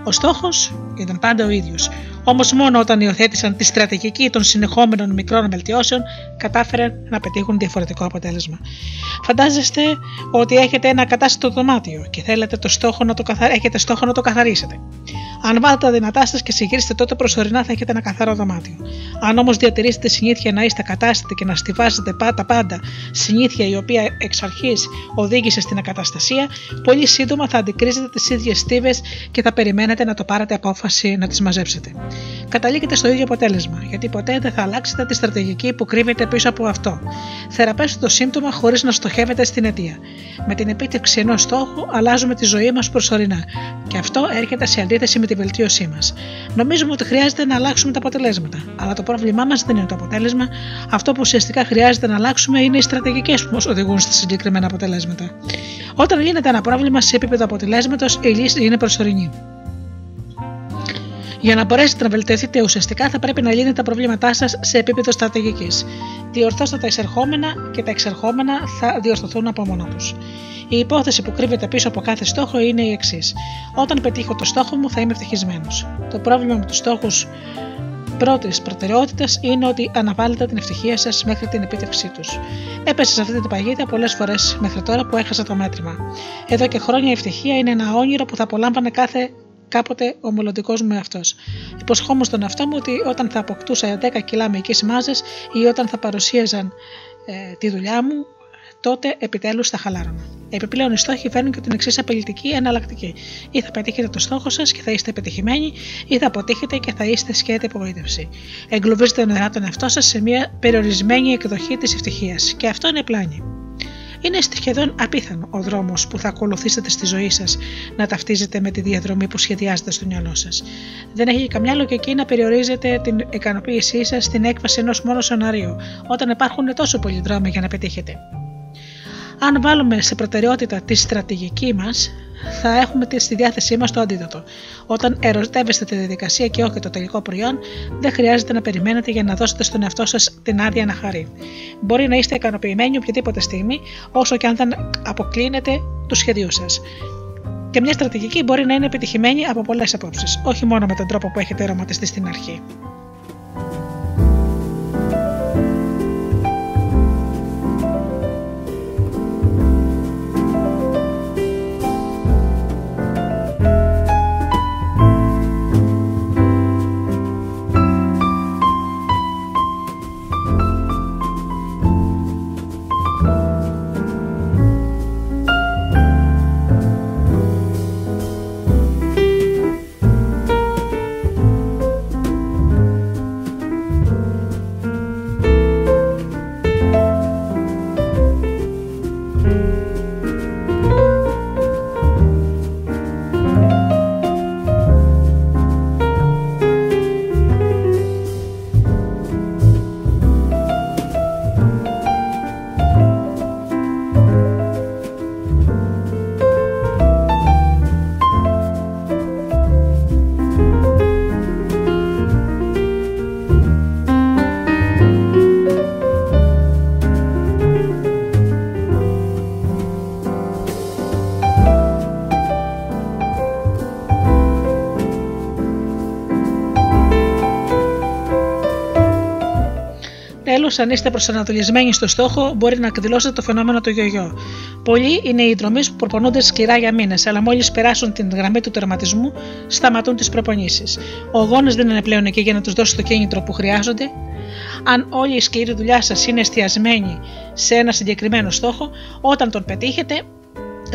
Ο στόχος ήταν πάντα ο ίδιος. Όμως μόνο όταν υιοθέτησαν τη στρατηγική των συνεχόμενων μικρών βελτιώσεων, κατάφεραν να πετύχουν διαφορετικό αποτέλεσμα. Φαντάζεστε ότι έχετε ένα κατάστατο δωμάτιο και θέλετε το στόχο να το καθα... έχετε στόχο να το καθαρίσετε. Αν βάλετε τα δυνατά σας και συγκρίσετε τότε προσωρινά θα έχετε ένα καθαρό δωμάτιο. Αν όμως διατηρήσετε συνήθεια να είστε κατάστατοι και να στηβάζετε πάντα πάντα, συνήθεια η οποία εξ αρχής οδήγησε στην ακαταστασία, πολύ σύντομα θα αντικρίζετε τις ίδιες στίβες και θα περιμένετε να το πάρετε απόφαση να τις μαζέψετε. Καταλήγετε στο ίδιο αποτέλεσμα, γιατί ποτέ δεν θα αλλάξετε τη στρατηγική που κρύβεται πίσω από αυτό. Θεραπεύστε το σύμπτωμα χωρίς να στοχεύετε στην αιτία. Με την επίτευξη ενός στόχου αλλάζουμε τη ζωή μας προσωρινά, και αυτό έρχεται σε αντίθεση με τη βελτίωσή μας. Νομίζουμε ότι χρειάζεται να αλλάξουμε τα αποτελέσματα, αλλά το πρόβλημά μας δεν είναι το αποτέλεσμα. Αυτό που ουσιαστικά χρειάζεται να αλλάξουμε είναι οι στρατηγικές που μας οδηγούν στα συγκεκριμένα αποτελέσματα. Όταν λύνεται ένα πρόβλημα σε επίπεδο αποτελέσματος, η λύση είναι προσωρινή. Για να μπορέσετε να βελτιωθείτε ουσιαστικά, θα πρέπει να λύνετε τα προβλήματά σας σε επίπεδο στρατηγικής. Διορθώστε τα εισερχόμενα και τα εξερχόμενα θα διορθωθούν από μόνο τους. Η υπόθεση που κρύβεται πίσω από κάθε στόχο είναι η εξής. Όταν πετύχω το στόχο μου, θα είμαι ευτυχισμένος. Το πρόβλημα με τους στόχους πρώτης προτεραιότητας είναι ότι αναβάλλετε την ευτυχία σας μέχρι την επίτευξή τους. Έπεσα σε αυτή την παγίδα πολλές φορές μέχρι τώρα που έχασα το μέτρημα. Εδώ και χρόνια η ευτυχία είναι ένα όνειρο που θα απολάμβανε κάθε κάποτε ο μελλοντικός μου εαυτός. Υποσχόμουν στον εαυτό μου ότι όταν θα αποκτούσα 10 κιλά μυϊκέ μάζες ή όταν θα παρουσίαζαν ε, τη δουλειά μου, τότε επιτέλους θα χαλάρωνα. Επιπλέον, οι στόχοι φέρνουν και την εξής απειλητική εναλλακτική. Ή θα πετύχετε το στόχο σας και θα είστε πετυχημένοι, ή θα αποτύχετε και θα είστε σκέτη απογοήτευση. Εγκλωβίζετε νερά τον εαυτό σας σε μια περιορισμένη εκδοχή της ευτυχίας. Και αυτό είναι πλάνη. Είναι σχεδόν απίθανο ο δρόμος που θα ακολουθήσετε στη ζωή σας να ταυτίζετε με τη διαδρομή που σχεδιάζετε στο μυαλό σας. Δεν έχει καμιά λογική να περιορίζετε την ικανοποίησή σας στην έκβαση ενός μόνο σενάριου, όταν υπάρχουν τόσο πολλοί δρόμοι για να πετύχετε. Αν βάλουμε σε προτεραιότητα τη στρατηγική μας, θα έχουμε στη διάθεσή μας το αντίδοτο. Όταν ερωτεύεστε τη διαδικασία και όχι το τελικό προϊόν, δεν χρειάζεται να περιμένετε για να δώσετε στον εαυτό σας την άδεια να χαρεί. Μπορεί να είστε ικανοποιημένοι οποιαδήποτε στιγμή, όσο και αν δεν αποκλίνετε του σχεδίου σας. Και μια στρατηγική μπορεί να είναι επιτυχημένη από πολλές απόψεις, όχι μόνο με τον τρόπο που έχετε ερωματιστεί στην αρχή. Τέλος, αν είστε προσανατολισμένοι στο στόχο, μπορεί να εκδηλώσετε το φαινόμενο του γιογιό. Πολλοί είναι οι δρομείς που προπονούνται σκληρά για μήνες, αλλά μόλις περάσουν την γραμμή του τερματισμού, σταματούν τις προπονήσεις. Ο αγώνα δεν είναι πλέον εκεί για να τους δώσει το κίνητρο που χρειάζονται. Αν όλη η σκληρή δουλειά σας είναι εστιασμένη σε ένα συγκεκριμένο στόχο, όταν τον πετύχετε,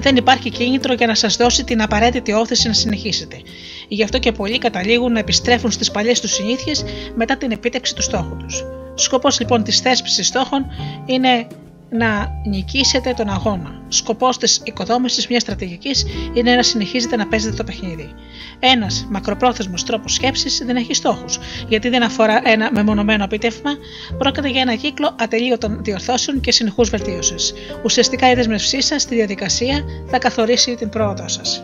δεν υπάρχει κίνητρο για να σας δώσει την απαραίτητη όθηση να συνεχίσετε. Γι' αυτό και πολλοί καταλήγουν να επιστρέφουν στις παλιές τους συνήθειες μετά την επίτευξη του στόχου τους. Σκοπός λοιπόν της θέσπισης στόχων είναι να νικήσετε τον αγώνα. Σκοπός της οικοδόμησης μιας στρατηγικής είναι να συνεχίζετε να παίζετε το παιχνίδι. Ένας μακροπρόθεσμος τρόπος σκέψης δεν έχει στόχους, γιατί δεν αφορά ένα μεμονωμένο επιτεύγμα, πρόκειται για ένα κύκλο ατελείωτων διορθώσεων και συνεχούς βελτίωσης. Ουσιαστικά η δεσμευσή σας στη διαδικασία θα καθορίσει την πρόοδό σας.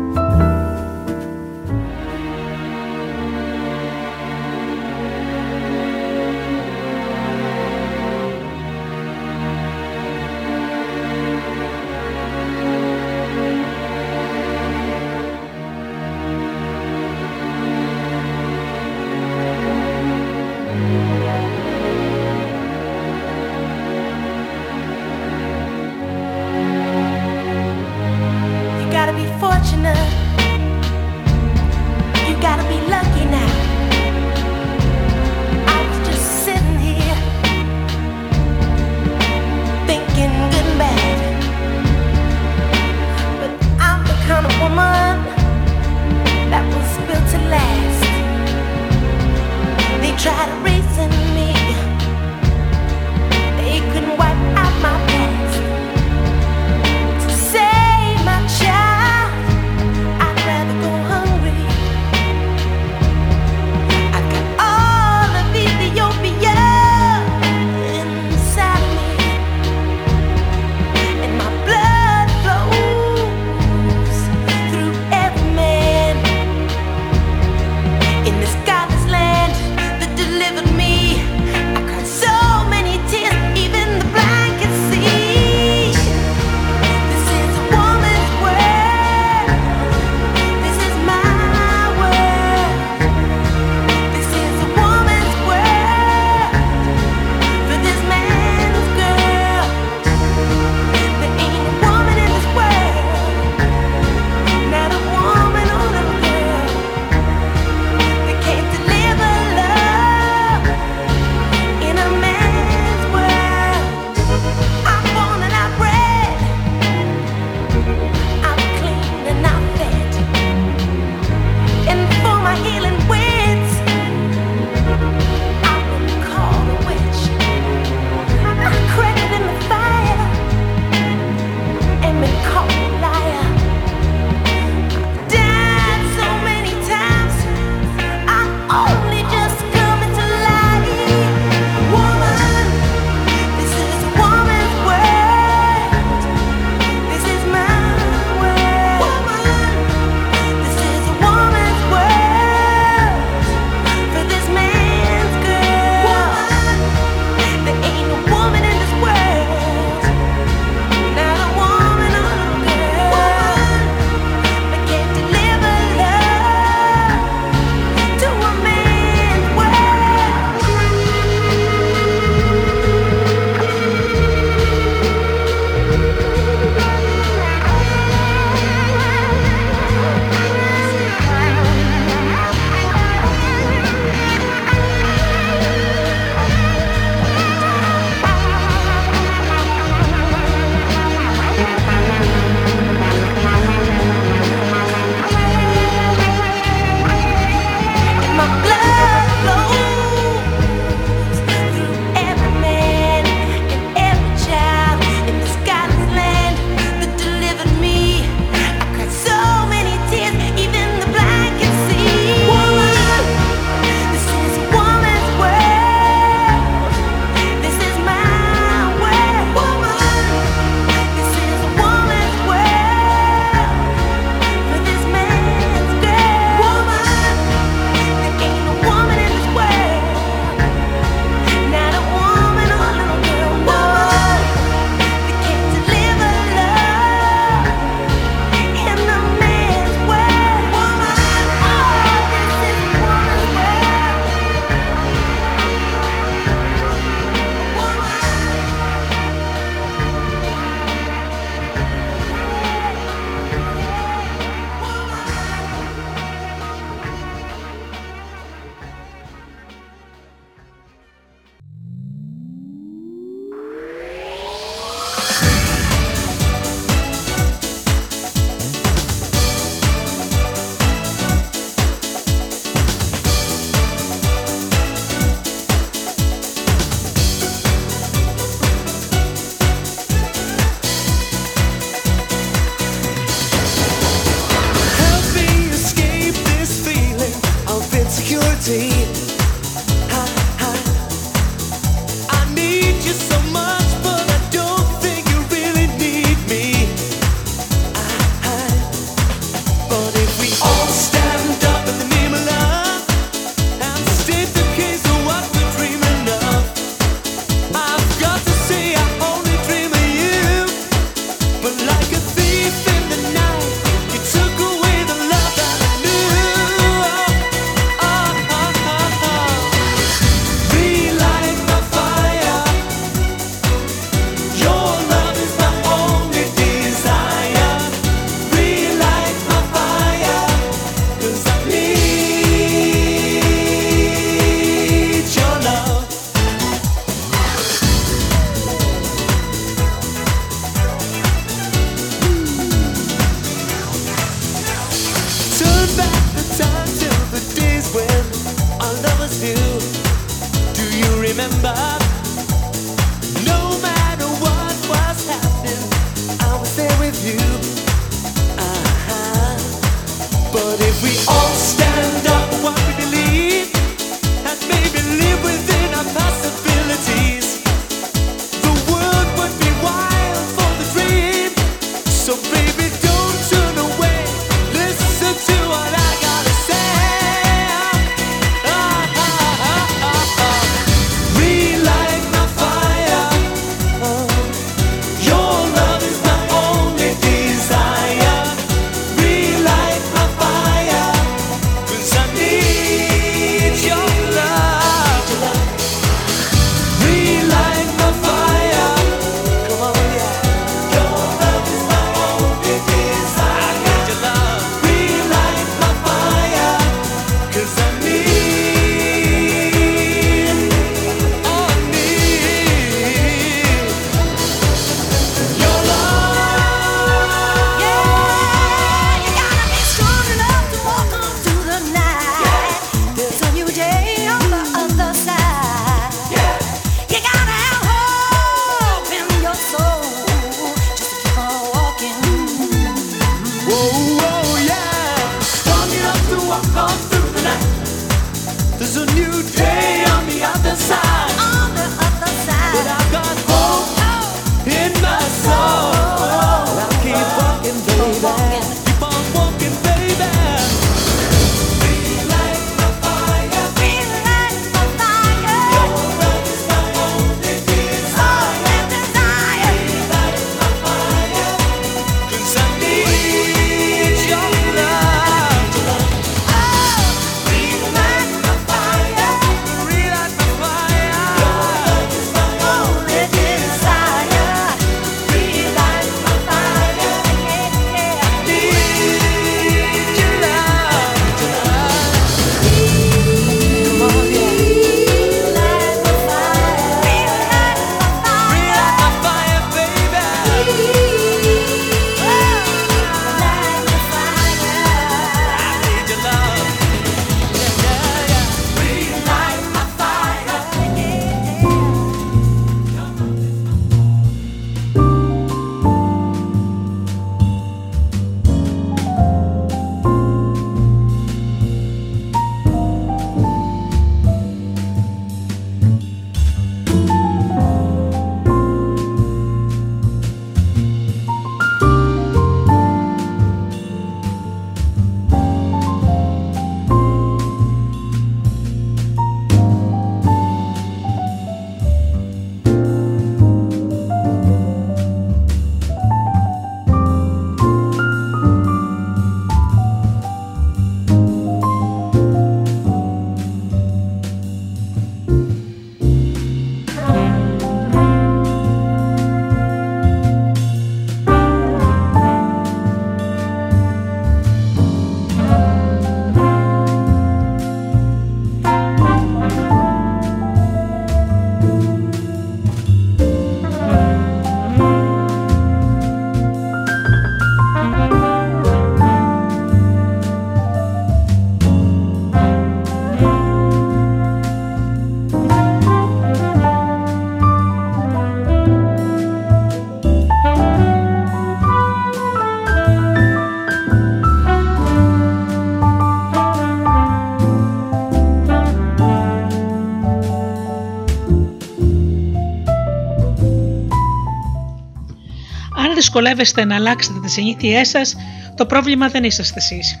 Δυσκολεύεστε να αλλάξετε τις συνήθειές σας, το πρόβλημα δεν είσαστε εσείς.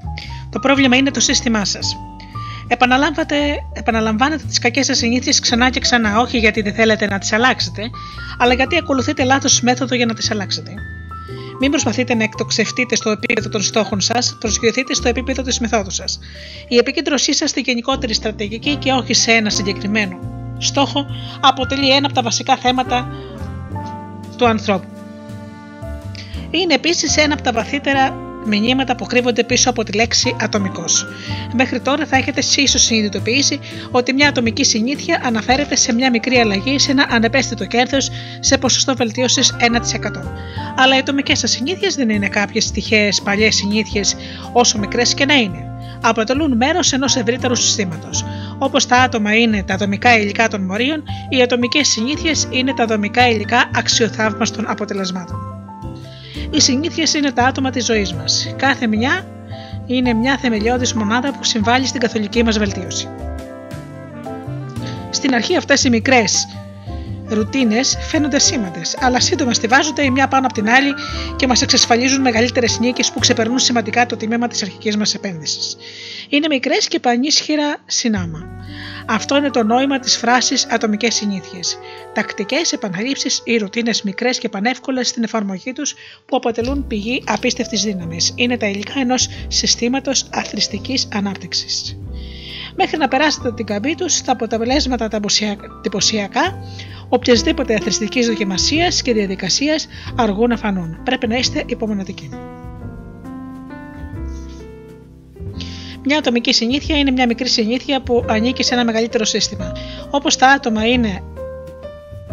Το πρόβλημα είναι το σύστημά σας. Επαναλαμβάνετε τις κακές σας συνήθειες ξανά και ξανά, όχι γιατί δεν θέλετε να τις αλλάξετε, αλλά γιατί ακολουθείτε λάθος μέθοδο για να τις αλλάξετε. Μην προσπαθείτε να εκτοξευτείτε στο επίπεδο των στόχων σας, προσγειωθείτε στο επίπεδο της μεθόδου σας. Η επικέντρωσή σας στη γενικότερη στρατηγική και όχι σε ένα συγκεκριμένο στόχο αποτελεί ένα από τα βασικά θέματα του ανθρώπου. Είναι επίσης ένα από τα βαθύτερα μηνύματα που κρύβονται πίσω από τη λέξη ατομικός. Μέχρι τώρα θα έχετε ίσως συνειδητοποιήσει ότι μια ατομική συνήθεια αναφέρεται σε μια μικρή αλλαγή σε ένα ανεπαίσθητο κέρδος σε ποσοστό βελτίωσης 1%. Αλλά οι ατομικές σας συνήθειες δεν είναι κάποιες τυχαίες παλιές συνήθειες, όσο μικρές και να είναι. Αποτελούν μέρος ενός ευρύτερου συστήματος. Όπως τα άτομα είναι τα δομικά υλικά των μορίων, οι ατομικές συνήθειες είναι τα δομικά υλικά αξιοθαύμαστων αποτελεσμάτων. Οι συνήθειες είναι τα άτομα της ζωής μας. Κάθε μια είναι μια θεμελιώδης μονάδα που συμβάλλει στην καθολική μας βελτίωση. Στην αρχή αυτές οι μικρές ρουτίνες φαίνονται σήμαντες, αλλά σύντομα στηβάζονται η μια πάνω από την άλλη και μας εξασφαλίζουν μεγαλύτερες νίκες που ξεπερνούν σημαντικά το τιμήμα της αρχικής μας επένδυσης. Είναι μικρές και πανίσχυρα συνάμα. Αυτό είναι το νόημα της φράσης ατομικές συνήθειες. Τακτικές επαναλήψεις ή ρουτίνες μικρές και πανεύκολες στην εφαρμογή τους που αποτελούν πηγή απίστευτης δύναμης. Είναι τα υλικά ενός συστήματος αθρηστικής ανάπτυξης. Μέχρι να περάσετε την καμπή τους, τα αποτελέσματα τα εντυπωσιακά οποιασδήποτε αθρηστικής δοκιμασίας και διαδικασίας αργούν να φανούν. Πρέπει να είστε υπομονετικοί. Μια ατομική συνήθεια είναι μια μικρή συνήθεια που ανήκει σε ένα μεγαλύτερο σύστημα. Όπως τα άτομα είναι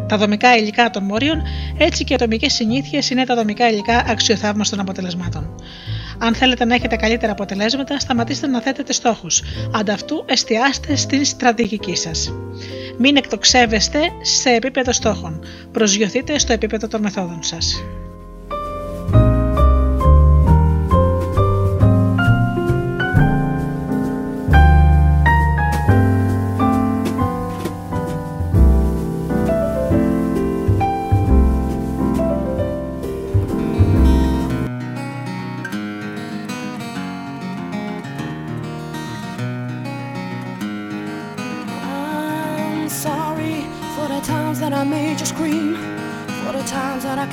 τα δομικά υλικά των μόριων, έτσι και οι ατομικές συνήθειες είναι τα δομικά υλικά αξιοθαύμαστων αποτελεσμάτων. Αν θέλετε να έχετε καλύτερα αποτελέσματα, σταματήστε να θέτετε στόχους. Ανταυτού, εστιάστε στην στρατηγική σας. Μην εκτοξεύεστε σε επίπεδο στόχων. Προσγειωθείτε στο επίπεδο των μεθόδων σας.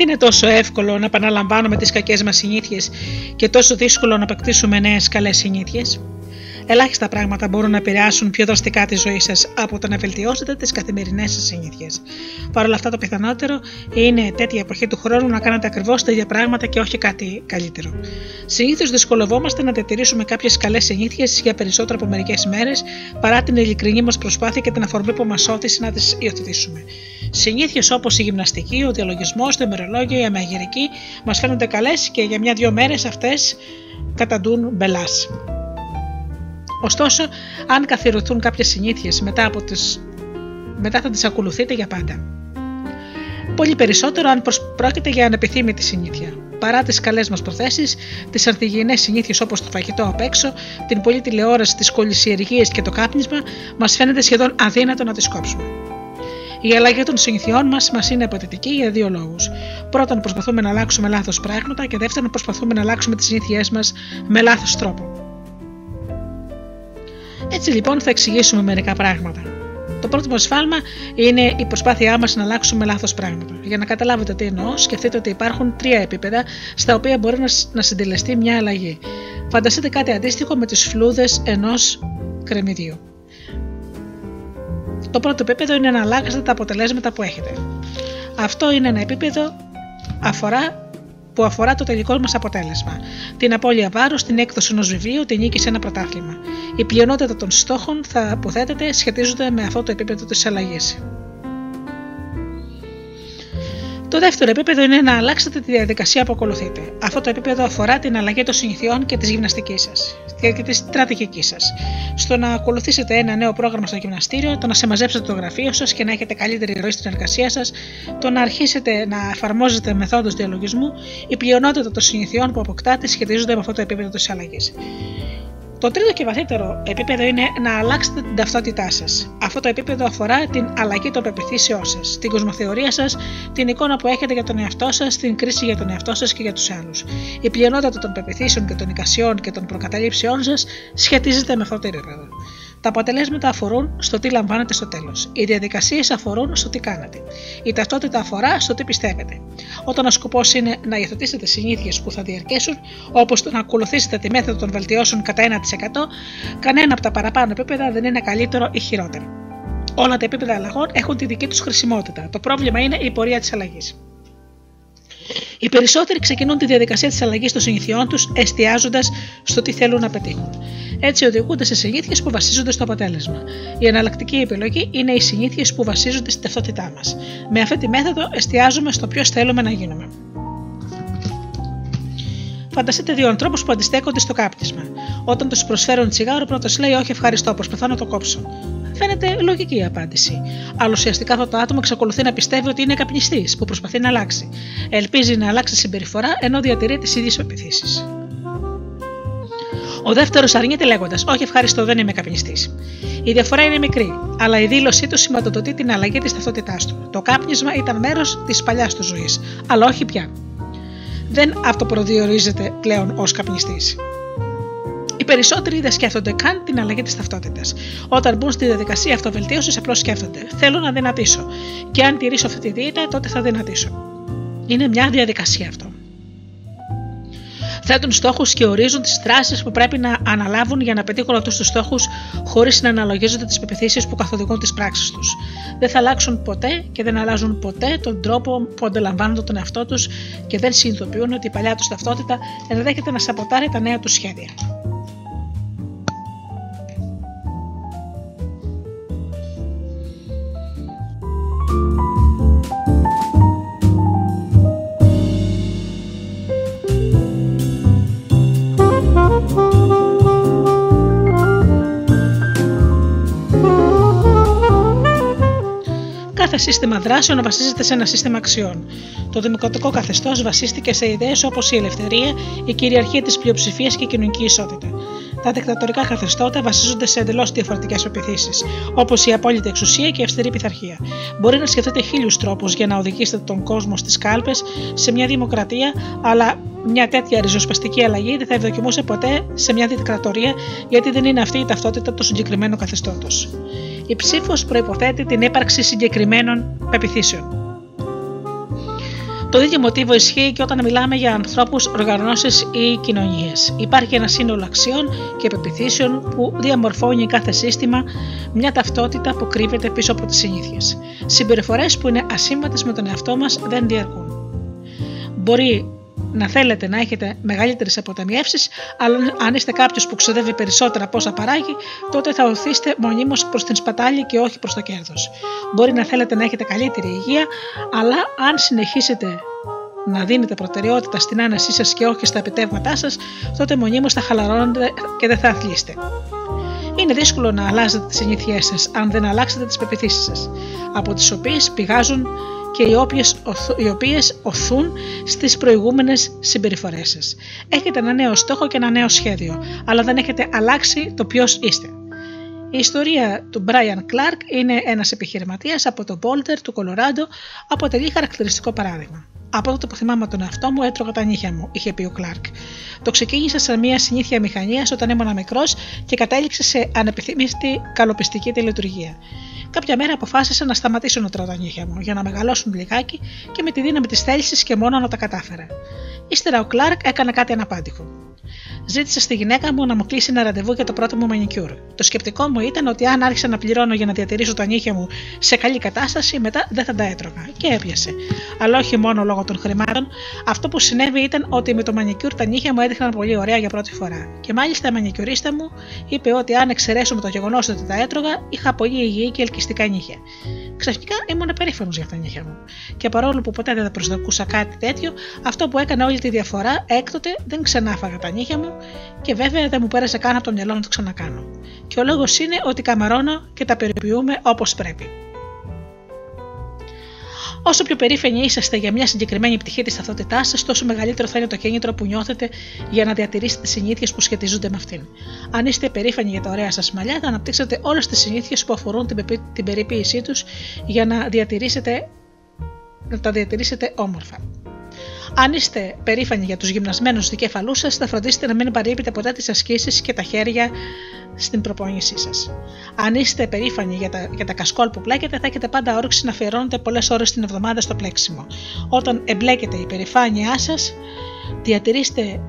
Γιατί είναι τόσο εύκολο να επαναλαμβάνουμε τις κακές μας συνήθειες και τόσο δύσκολο να αποκτήσουμε νέες καλές συνήθειες; Ελάχιστα πράγματα μπορούν να επηρεάσουν πιο δραστικά τη ζωή σας από το να βελτιώσετε τις καθημερινές σας συνήθειες. Παρ' όλα αυτά, το πιθανότερο είναι τέτοια εποχή του χρόνου να κάνετε ακριβώς τα ίδια πράγματα και όχι κάτι καλύτερο. Συνήθως δυσκολευόμαστε να διατηρήσουμε κάποιες καλές συνήθειες για περισσότερο από μερικές μέρες παρά την ειλικρινή μας προσπάθεια και την αφορμή που μας όθησε να τις υιοθετήσουμε. Συνήθειες όπως η γυμναστική, ο διαλογισμός, το ημερολόγιο, η αμαγειρική μας φαίνονται καλές και για μια-δυο μέρες αυτές καταντούν μπελάς. Ωστόσο, αν καθιερωθούν κάποιες συνήθειες μετά, από τις... μετά θα τις ακολουθείτε για πάντα. Πολύ περισσότερο αν πρόκειται για ανεπιθύμητη συνήθεια. Παρά τις καλές μας προθέσεις, τις ανθυγιεινέ συνήθειες όπως το φαγητό απ' έξω, την πολλή τηλεόραση, τις κολυσιεργίε και το κάπνισμα, μας φαίνεται σχεδόν αδύνατο να τις κόψουμε. Η αλλαγή των συνηθιών μας μας είναι απαιτητική για δύο λόγους. Πρώτον, προσπαθούμε να αλλάξουμε λάθος πράγματα και δεύτερον, προσπαθούμε να αλλάξουμε τις συνήθειές μας με λάθος τρόπο. Έτσι λοιπόν θα εξηγήσουμε μερικά πράγματα. Το πρώτο μα σφάλμα είναι η προσπάθειά μας να αλλάξουμε λάθος πράγματα. Για να καταλάβετε τι εννοώ, σκεφτείτε ότι υπάρχουν τρία επίπεδα στα οποία μπορεί να συντελεστεί μια αλλαγή. Φανταστείτε κάτι αντίστοιχο με τις φλούδες ενός κρεμμυδιού. Το πρώτο επίπεδο είναι να αλλάξετε τα αποτελέσματα που έχετε. Αυτό είναι ένα επίπεδο αφορά που αφορά το τελικό μας αποτέλεσμα. Την απώλεια βάρους, την έκδοση ενός βιβλίου, την νίκη σε ένα πρωτάθλημα. Η πλειονότητα των στόχων θα, που θέτεται σχετίζονται με αυτό το επίπεδο της αλλαγής. Το δεύτερο επίπεδο είναι να αλλάξετε τη διαδικασία που ακολουθείτε. Αυτό το επίπεδο αφορά την αλλαγή των συνηθιών και της γυμναστικής σας και της στρατηγικής σας. Στο να ακολουθήσετε ένα νέο πρόγραμμα στο γυμναστήριο, το να συμμαζέψετε το γραφείο σας και να έχετε καλύτερη ροή στην εργασία σας, το να αρχίσετε να εφαρμόζετε μεθόδους διαλογισμού, η πλειονότητα των συνηθιών που αποκτάτε σχετίζονται με αυτό το επίπεδο της αλλαγής. Το τρίτο και βαθύτερο επίπεδο είναι να αλλάξετε την ταυτότητά σας. Αυτό το επίπεδο αφορά την αλλαγή των πεπιθήσεών σας, την κοσμοθεωρία σας, την εικόνα που έχετε για τον εαυτό σας, την κρίση για τον εαυτό σας και για τους άλλους. Η πλειονότητα των πεπιθήσεων και των εικασιών και των προκαταλήψεών σας σχετίζεται με αυτό το επίπεδο. Τα αποτελέσματα αφορούν στο τι λαμβάνετε στο τέλος. Οι διαδικασίες αφορούν στο τι κάνετε. Η ταυτότητα αφορά στο τι πιστεύετε. Όταν ο σκοπός είναι να υιοθετήσετε συνήθειες που θα διαρκέσουν, όπως το να ακολουθήσετε τη μέθοδο των βελτιώσεων κατά 1%, κανένα από τα παραπάνω επίπεδα δεν είναι καλύτερο ή χειρότερο. Όλα τα επίπεδα αλλαγών έχουν τη δική τους χρησιμότητα. Το πρόβλημα είναι η πορεία της αλλαγής. Οι περισσότεροι ξεκινούν τη διαδικασία της αλλαγής των συνηθιών τους εστιάζοντας στο τι θέλουν να πετύχουν. Έτσι οδηγούνται σε συνήθειες που βασίζονται στο αποτέλεσμα. Η εναλλακτική επιλογή είναι οι συνήθειες που βασίζονται στην ταυτότητά μας. Με αυτή τη μέθοδο εστιάζουμε στο ποιος θέλουμε να γίνουμε. Φανταστείτε δύο ανθρώπους που αντιστέκονται στο κάπνισμα. Όταν τους προσφέρουν τσιγάρο, πρώτος λέει: Όχι, ευχαριστώ, προσπαθώ να το κόψω. Φαίνεται λογική η απάντηση. Αλλά ουσιαστικά αυτό το άτομο εξακολουθεί να πιστεύει ότι είναι καπνιστής που προσπαθεί να αλλάξει. Ελπίζει να αλλάξει συμπεριφορά ενώ διατηρεί τις ίδιες πεπιθήσεις. Ο δεύτερος αρνείται λέγοντας: Όχι, ευχαριστώ, δεν είμαι καπνιστής. Η διαφορά είναι μικρή, αλλά η δήλωσή του σηματοδοτεί την αλλαγή της ταυτότητάς του. Το κάπνισμα ήταν μέρος της παλιάς του ζωής, αλλά όχι πια. Δεν αυτοπροδιορίζεται πλέον ως καπνιστής. Οι περισσότεροι δεν σκέφτονται καν την αλλαγή της ταυτότητας. Όταν μπουν στη διαδικασία αυτοβελτίωσης, απλώς σκέφτονται: Θέλω να δυνατήσω. Και αν τηρήσω αυτή τη δίαιτα, τότε θα δυνατήσω. Είναι μια διαδικασία αυτό θέτουν στόχους και ορίζουν τις δράσεις που πρέπει να αναλάβουν για να πετύχουν αυτούς τους στόχους χωρίς να αναλογίζονται τις πεπιθήσεις που καθοδηγούν τις πράξεις τους. Δεν θα αλλάξουν ποτέ και δεν αλλάζουν ποτέ τον τρόπο που αντιλαμβάνονται τον εαυτό τους και δεν συνειδητοποιούν ότι η παλιά τους ταυτότητα ενδέχεται να σαποτάρει τα νέα τους σχέδια. Κάθε σύστημα δράσεων βασίζεται σε ένα σύστημα αξιών. Το δημοκρατικό καθεστώς βασίστηκε σε ιδέες όπως η ελευθερία, η κυριαρχία της πλειοψηφίας και η κοινωνική ισότητα. Τα δικτατορικά καθεστώτα βασίζονται σε εντελώς διαφορετικές πεπιθήσεις, όπως η απόλυτη εξουσία και η αυστηρή πειθαρχία. Μπορεί να σκεφτείτε χίλιους τρόπους για να οδηγήσετε τον κόσμο στις κάλπες σε μια δημοκρατία, αλλά μια τέτοια ριζοσπαστική αλλαγή δεν θα ευδοκιμούσε ποτέ σε μια δικτατορία, γιατί δεν είναι αυτή η ταυτότητα του συγκεκριμένου καθεστώτο. Η ψήφος προποθέτει την ύπαρξη συγκεκριμένων πεπιθήσεων. Το ίδιο μοτίβο ισχύει και όταν μιλάμε για ανθρώπους, οργανώσεις ή κοινωνίες. Υπάρχει ένα σύνολο αξιών και πεπιθήσεων που διαμορφώνει κάθε σύστημα μια ταυτότητα που κρύβεται πίσω από τις συνήθειες. Συμπεριφορές που είναι ασύμβατες με τον εαυτό μας δεν διαρκούν. Μπορεί να θέλετε να έχετε μεγαλύτερες αποταμιεύσεις, αλλά αν είστε κάποιος που ξοδεύει περισσότερα από όσα παράγει, τότε θα οθήσετε μονίμως προς την σπατάλη και όχι προς το κέρδος. Μπορεί να θέλετε να έχετε καλύτερη υγεία, αλλά αν συνεχίσετε να δίνετε προτεραιότητα στην άνεσή σας και όχι στα επιτεύγματά σας, τότε μονίμως θα χαλαρώνετε και δεν θα αθλείστε. Είναι δύσκολο να αλλάζετε τις συνήθειές σας αν δεν αλλάξετε τις πεπιθήσεις σας, από τις οποίες πηγάζουν και οι οποίες, οι οποίες οθούν στις προηγούμενες συμπεριφορές σας. Έχετε ένα νέο στόχο και ένα νέο σχέδιο, αλλά δεν έχετε αλλάξει το ποιος είστε. Η ιστορία του Brian Clark είναι ένας επιχειρηματίας από το Boulder του Κολοράντο, αποτελεί χαρακτηριστικό παράδειγμα. Από τότε που θυμάμαι τον εαυτό μου, έτρωγα τα νύχια μου, είχε πει ο Κλάρκ. Το ξεκίνησα σαν μια συνήθεια μηχανίας όταν ήμουν μικρός και κατέληξε σε ανεπιθύμητη καλοπιστική τελετουργία. Κάποια μέρα αποφάσισα να σταματήσω να τρώω τα νύχια μου για να μεγαλώσουν λιγάκι και με τη δύναμη της θέλησης και μόνο να τα κατάφερα. Ύστερα ο Κλάρκ έκανε κάτι αναπάντεχο. Ζήτησα στη γυναίκα μου να μου κλείσει ένα ραντεβού για το πρώτο μου μανικιούρ. Το σκεπτικό μου ήταν ότι αν άρχισα να πληρώνω για να διατηρήσω τα νύχια μου σε καλή κατάσταση, μετά δεν θα τα έτρωγα. Και έπιασε. Αλλά όχι μόνο λόγω των χρημάτων, αυτό που συνέβη ήταν ότι με το μανικιούρ τα νύχια μου έδειχναν πολύ ωραία για πρώτη φορά. Και μάλιστα η μανικιουρίστα μου είπε ότι αν εξαιρέσουμε το γεγονός ότι τα έτρωγα, είχα πολύ υγιή και ελκυστικά νύχια. Ξαφνικά ήμουν περήφανος για αυτά τα νύχια μου. Και παρόλο που ποτέ δεν προσδοκούσα κάτι τέτοιο, αυτό που έκανε όλη τη διαφορά έκτοτε δεν ξανάφαγα τα νύχια μου και βέβαια δεν μου πέρασε καν από το μυαλό να το ξανακάνω. Και ο λόγος είναι ότι καμαρώνω και τα περιποιούμε όπως πρέπει. Όσο πιο περήφανοι είσαστε για μια συγκεκριμένη πτυχή της ταυτότητάς σας, τόσο μεγαλύτερο θα είναι το κίνητρο που νιώθετε για να διατηρήσετε τις συνήθειες που σχετίζονται με αυτήν. Αν είστε περήφανοι για τα ωραία σας μαλλιά, θα αναπτύξετε όλες τις συνήθειες που αφορούν την, την περιποίησή τους για να, διατηρήσετε, να τα διατηρήσετε όμορφα. Αν είστε περήφανοι για τους γυμνασμένους δικέφαλού σας, θα φροντίσετε να μην παρήπετε ποτέ τις ασκήσεις και τα χέρια στην προπόνησή σας. Αν είστε περήφανοι για τα, για τα κασκόλ που πλέκετε, θα έχετε πάντα όρεξη να αφιερώνετε πολλές ώρες την εβδομάδα στο πλέξιμο. Όταν εμπλέκετε η περηφάνειά σας, διατηρήστε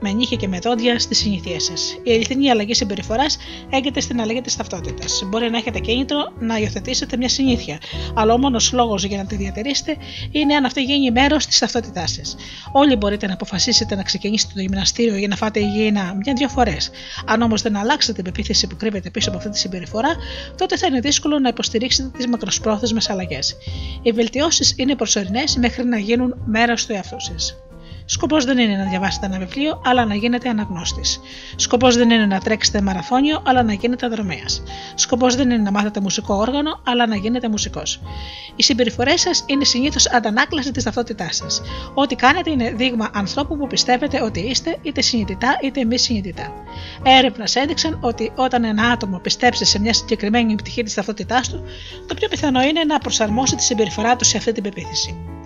με νύχια και με δόντια στις συνήθειέ σας. Η αληθινή αλλαγή συμπεριφοράς έγκυται στην αλλαγή της ταυτότητας. Μπορεί να έχετε κίνητρο να υιοθετήσετε μια συνήθεια, αλλά ο μόνος λόγος για να τη διατηρήσετε είναι αν αυτή γίνει μέρος της ταυτότητάς σας. Όλοι μπορείτε να αποφασίσετε να ξεκινήσετε το γυμναστήριο για να φάτε υγιεινά μια-δυο φορές. Αν όμως δεν αλλάξετε την πεποίθηση που κρύβεται πίσω από αυτή τη συμπεριφορά, τότε θα είναι δύσκολο να υποστηρίξετε τις μακροσπρόθεσμες αλλαγές. Οι βελτιώσεις είναι προσωρινές μέχρι να γίνουν μέρος του εαυτού σας. Σκοπός δεν είναι να διαβάσετε ένα βιβλίο, αλλά να γίνετε αναγνώστης. Σκοπός δεν είναι να τρέξετε μαραθώνιο, αλλά να γίνετε δρομέα. Σκοπός δεν είναι να μάθετε μουσικό όργανο, αλλά να γίνετε μουσικός. Οι συμπεριφορές σας είναι συνήθως αντανάκλαση της ταυτότητάς σας. Ό,τι κάνετε είναι δείγμα ανθρώπου που πιστεύετε ότι είστε, είτε συνειδητά είτε μη συνειδητά. Έρευνε έδειξαν ότι όταν ένα άτομο πιστέψει σε μια συγκεκριμένη πτυχή της ταυτότητάς του, το πιο πιθανό είναι να προσαρμόσει τη συμπεριφορά του σε αυτή την πεποίθηση.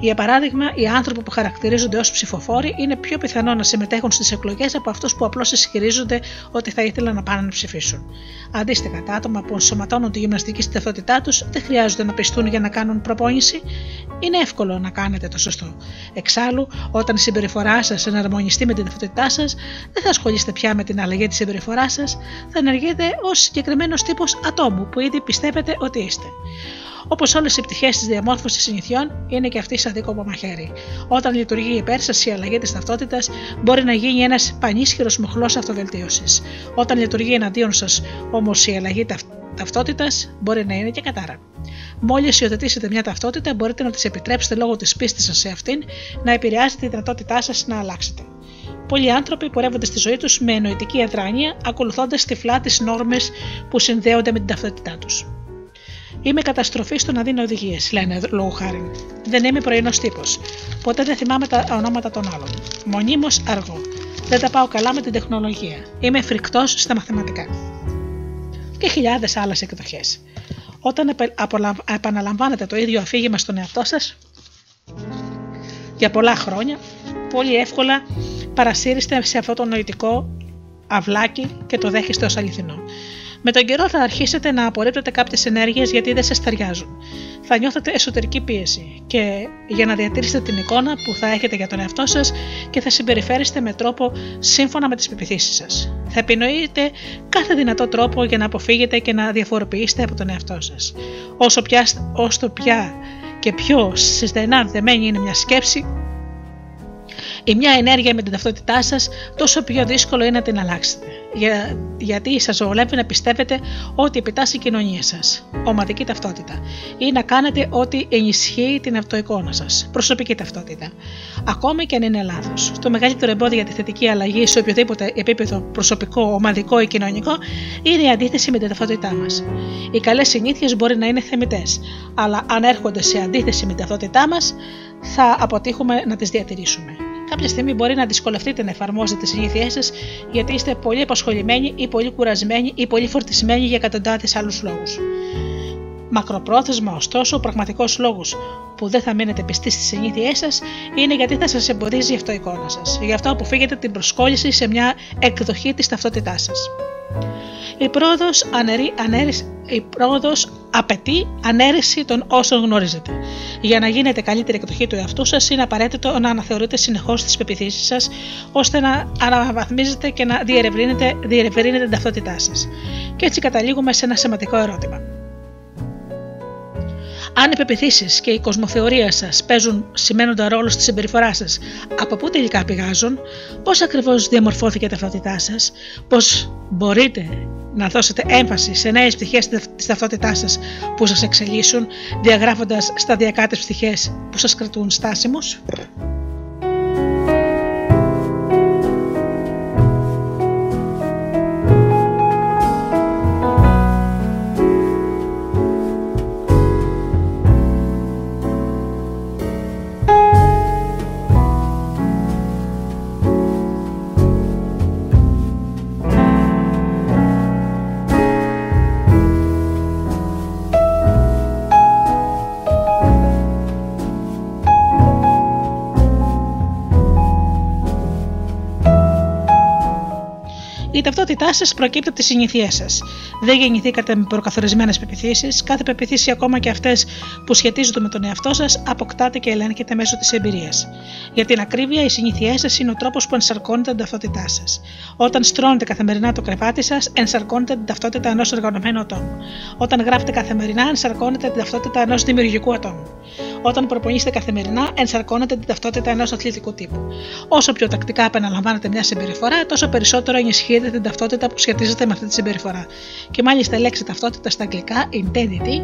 Για παράδειγμα, οι άνθρωποι που χαρακτηρίζονται ως ψηφοφόροι είναι πιο πιθανό να συμμετέχουν στις εκλογές από αυτούς που απλώς ισχυρίζονται ότι θα ήθελαν να πάνε να ψηφίσουν. Αντίστοιχα, τα άτομα που ενσωματώνουν τη γυμναστική στη ταυτότητά τους δεν χρειάζονται να πιστούν για να κάνουν προπόνηση. Είναι εύκολο να κάνετε το σωστό. Εξάλλου, όταν η συμπεριφορά σας εναρμονιστεί με την ταυτότητά σας, δεν θα ασχολείστε πια με την αλλαγή της συμπεριφοράς σας, θα ενεργείτε ως συγκεκριμένος τύπος ατόμου που ήδη πιστεύετε ότι είστε. Όπως όλες οι πτυχές της διαμόρφωσης συνηθιών, είναι και αυτή σαν δίκοπο μαχαίρι. Όταν λειτουργεί υπέρ σα η αλλαγή της ταυτότητας, μπορεί να γίνει ένας πανίσχυρος μοχλός αυτοβελτίωσης. Όταν λειτουργεί εναντίον σας όμως η αλλαγή ταυτότητας, μπορεί να είναι και κατάρα. Μόλις υιοθετήσετε μια ταυτότητα, μπορείτε να της επιτρέψετε λόγω της πίστης σας σε αυτήν να επηρεάσει τη δυνατότητά σας να αλλάξετε. Πολλοί άνθρωποι πορεύονται στη ζωή τους με εννοητική αδράνεια, ακολουθώντας τυφλά τις νόρμες που συνδέονται με την ταυτότητά τους. Είμαι καταστροφή στο να δίνω οδηγίες, λένε λόγω χάρη. Δεν είμαι πρωινός τύπος. Ποτέ δεν θυμάμαι τα ονόματα των άλλων. Μονίμως αργό. Δεν τα πάω καλά με την τεχνολογία. Είμαι φρικτός στα μαθηματικά. Και χιλιάδες άλλες εκδοχές. Όταν επαναλαμβάνετε το ίδιο αφήγημα στον εαυτό σας για πολλά χρόνια, πολύ εύκολα παρασύρεστε σε αυτό το νοητικό αυλάκι και το δέχεστε ως αληθινό. Με τον καιρό θα αρχίσετε να απορρίπτετε κάποιες ενέργειες γιατί δεν σας ταιριάζουν. Θα νιώθετε εσωτερική πίεση και για να διατηρήσετε την εικόνα που θα έχετε για τον εαυτό σας και θα συμπεριφέρεστε με τρόπο σύμφωνα με τις πεπιθήσεις σας. Θα επινοείτε κάθε δυνατό τρόπο για να αποφύγετε και να διαφοροποιήσετε από τον εαυτό σας. Όσο πια, όσο πια και πιο στενά δεμένη είναι μια σκέψη, η μια ενέργεια με την ταυτότητά σας, τόσο πιο δύσκολο είναι να την αλλάξετε. Για, γιατί σας βολεύει να πιστεύετε ότι επιτάσσει η κοινωνία σας, ομαδική ταυτότητα, ή να κάνετε ό,τι ενισχύει την αυτοεικόνα σας, προσωπική ταυτότητα. Ακόμη και αν είναι λάθος. Το μεγαλύτερο εμπόδιο για τη θετική αλλαγή σε οποιοδήποτε επίπεδο προσωπικό, ομαδικό ή κοινωνικό είναι η αντίθεση με την ταυτότητά μας. Οι καλές συνήθειες μπορεί να είναι θεμητές, αλλά αν έρχονται σε αντίθεση με την ταυτότητά μας, θα αποτύχουμε να τις διατηρήσουμε. Κάποια στιγμή μπορεί να δυσκολευτείτε να εφαρμόσετε τις συνήθειές σας γιατί είστε πολύ απασχολημένοι ή πολύ κουρασμένοι ή πολύ φορτισμένοι για εκατοντάδες άλλους λόγους. Μακροπρόθεσμα, ωστόσο, ο πραγματικός λόγος που δεν θα μείνετε πιστοί στις συνήθειές σας είναι γιατί θα σας εμποδίζει η αυτοεικόνα σας. Γι' αυτό αποφύγετε την προσκόλληση σε μια εκδοχή της ταυτότητάς σας. Η πρόοδος, η πρόοδος απαιτεί ανέρεση των όσων γνωρίζετε. Για να γίνετε καλύτερη εκδοχή του εαυτού σας, είναι απαραίτητο να αναθεωρείτε συνεχώς τις πεπιθήσεις σας, ώστε να αναβαθμίζετε και να διερευνείτε, διερευνείτε την ταυτότητά σας. Και έτσι καταλήγουμε σε ένα σημαντικό ερώτημα. Αν οι πεπιθήσει και η κοσμοθεωρία σας παίζουν σημαίνοντα ρόλο στη συμπεριφορά σας, από πού τελικά πηγάζουν, πώς ακριβώς διαμορφώθηκε η ταυτότητά σας, πώς μπορείτε να δώσετε έμφαση σε νέες πτυχές της ταυτότητάς σας που σας εξελίσσουν, διαγράφοντας σταδιακά τις πτυχές που σας κρατούν στάσιμους; Η ταυτότητά σας προκύπτει από τι συνήθειέ σας. Δεν γεννηθήκατε με προκαθορισμένες πεπιθήσεις, κάθε πεπιθήση, ακόμα και αυτές που σχετίζονται με τον εαυτό σας, αποκτάτε και ελέγχετε μέσω της εμπειρίας. Για την ακρίβεια, οι συνήθειέ σας είναι ο τρόπος που ενσαρκώνετε την ταυτότητά σας. Όταν στρώνετε καθημερινά το κρεβάτι σας, ενσαρκώνετε την ταυτότητα ενός οργανωμένου ατόμου. Όταν γράφετε καθημερινά, ενσαρκώνετε την ταυτότητα ενός δημιουργικού ατόμου. Όταν προπονείστε καθημερινά, ενσαρκώνετε την ταυτότητα ενός αθλητικού τύπου. Όσο πιο τακτικά επαναλαμβάνετε μια συμπεριφορά, τόσο περισσότερο ενισχύετε την ταυτότητα που σχετίζεται με αυτή τη συμπεριφορά. Και μάλιστα η λέξη ταυτότητα στα αγγλικά, intensity,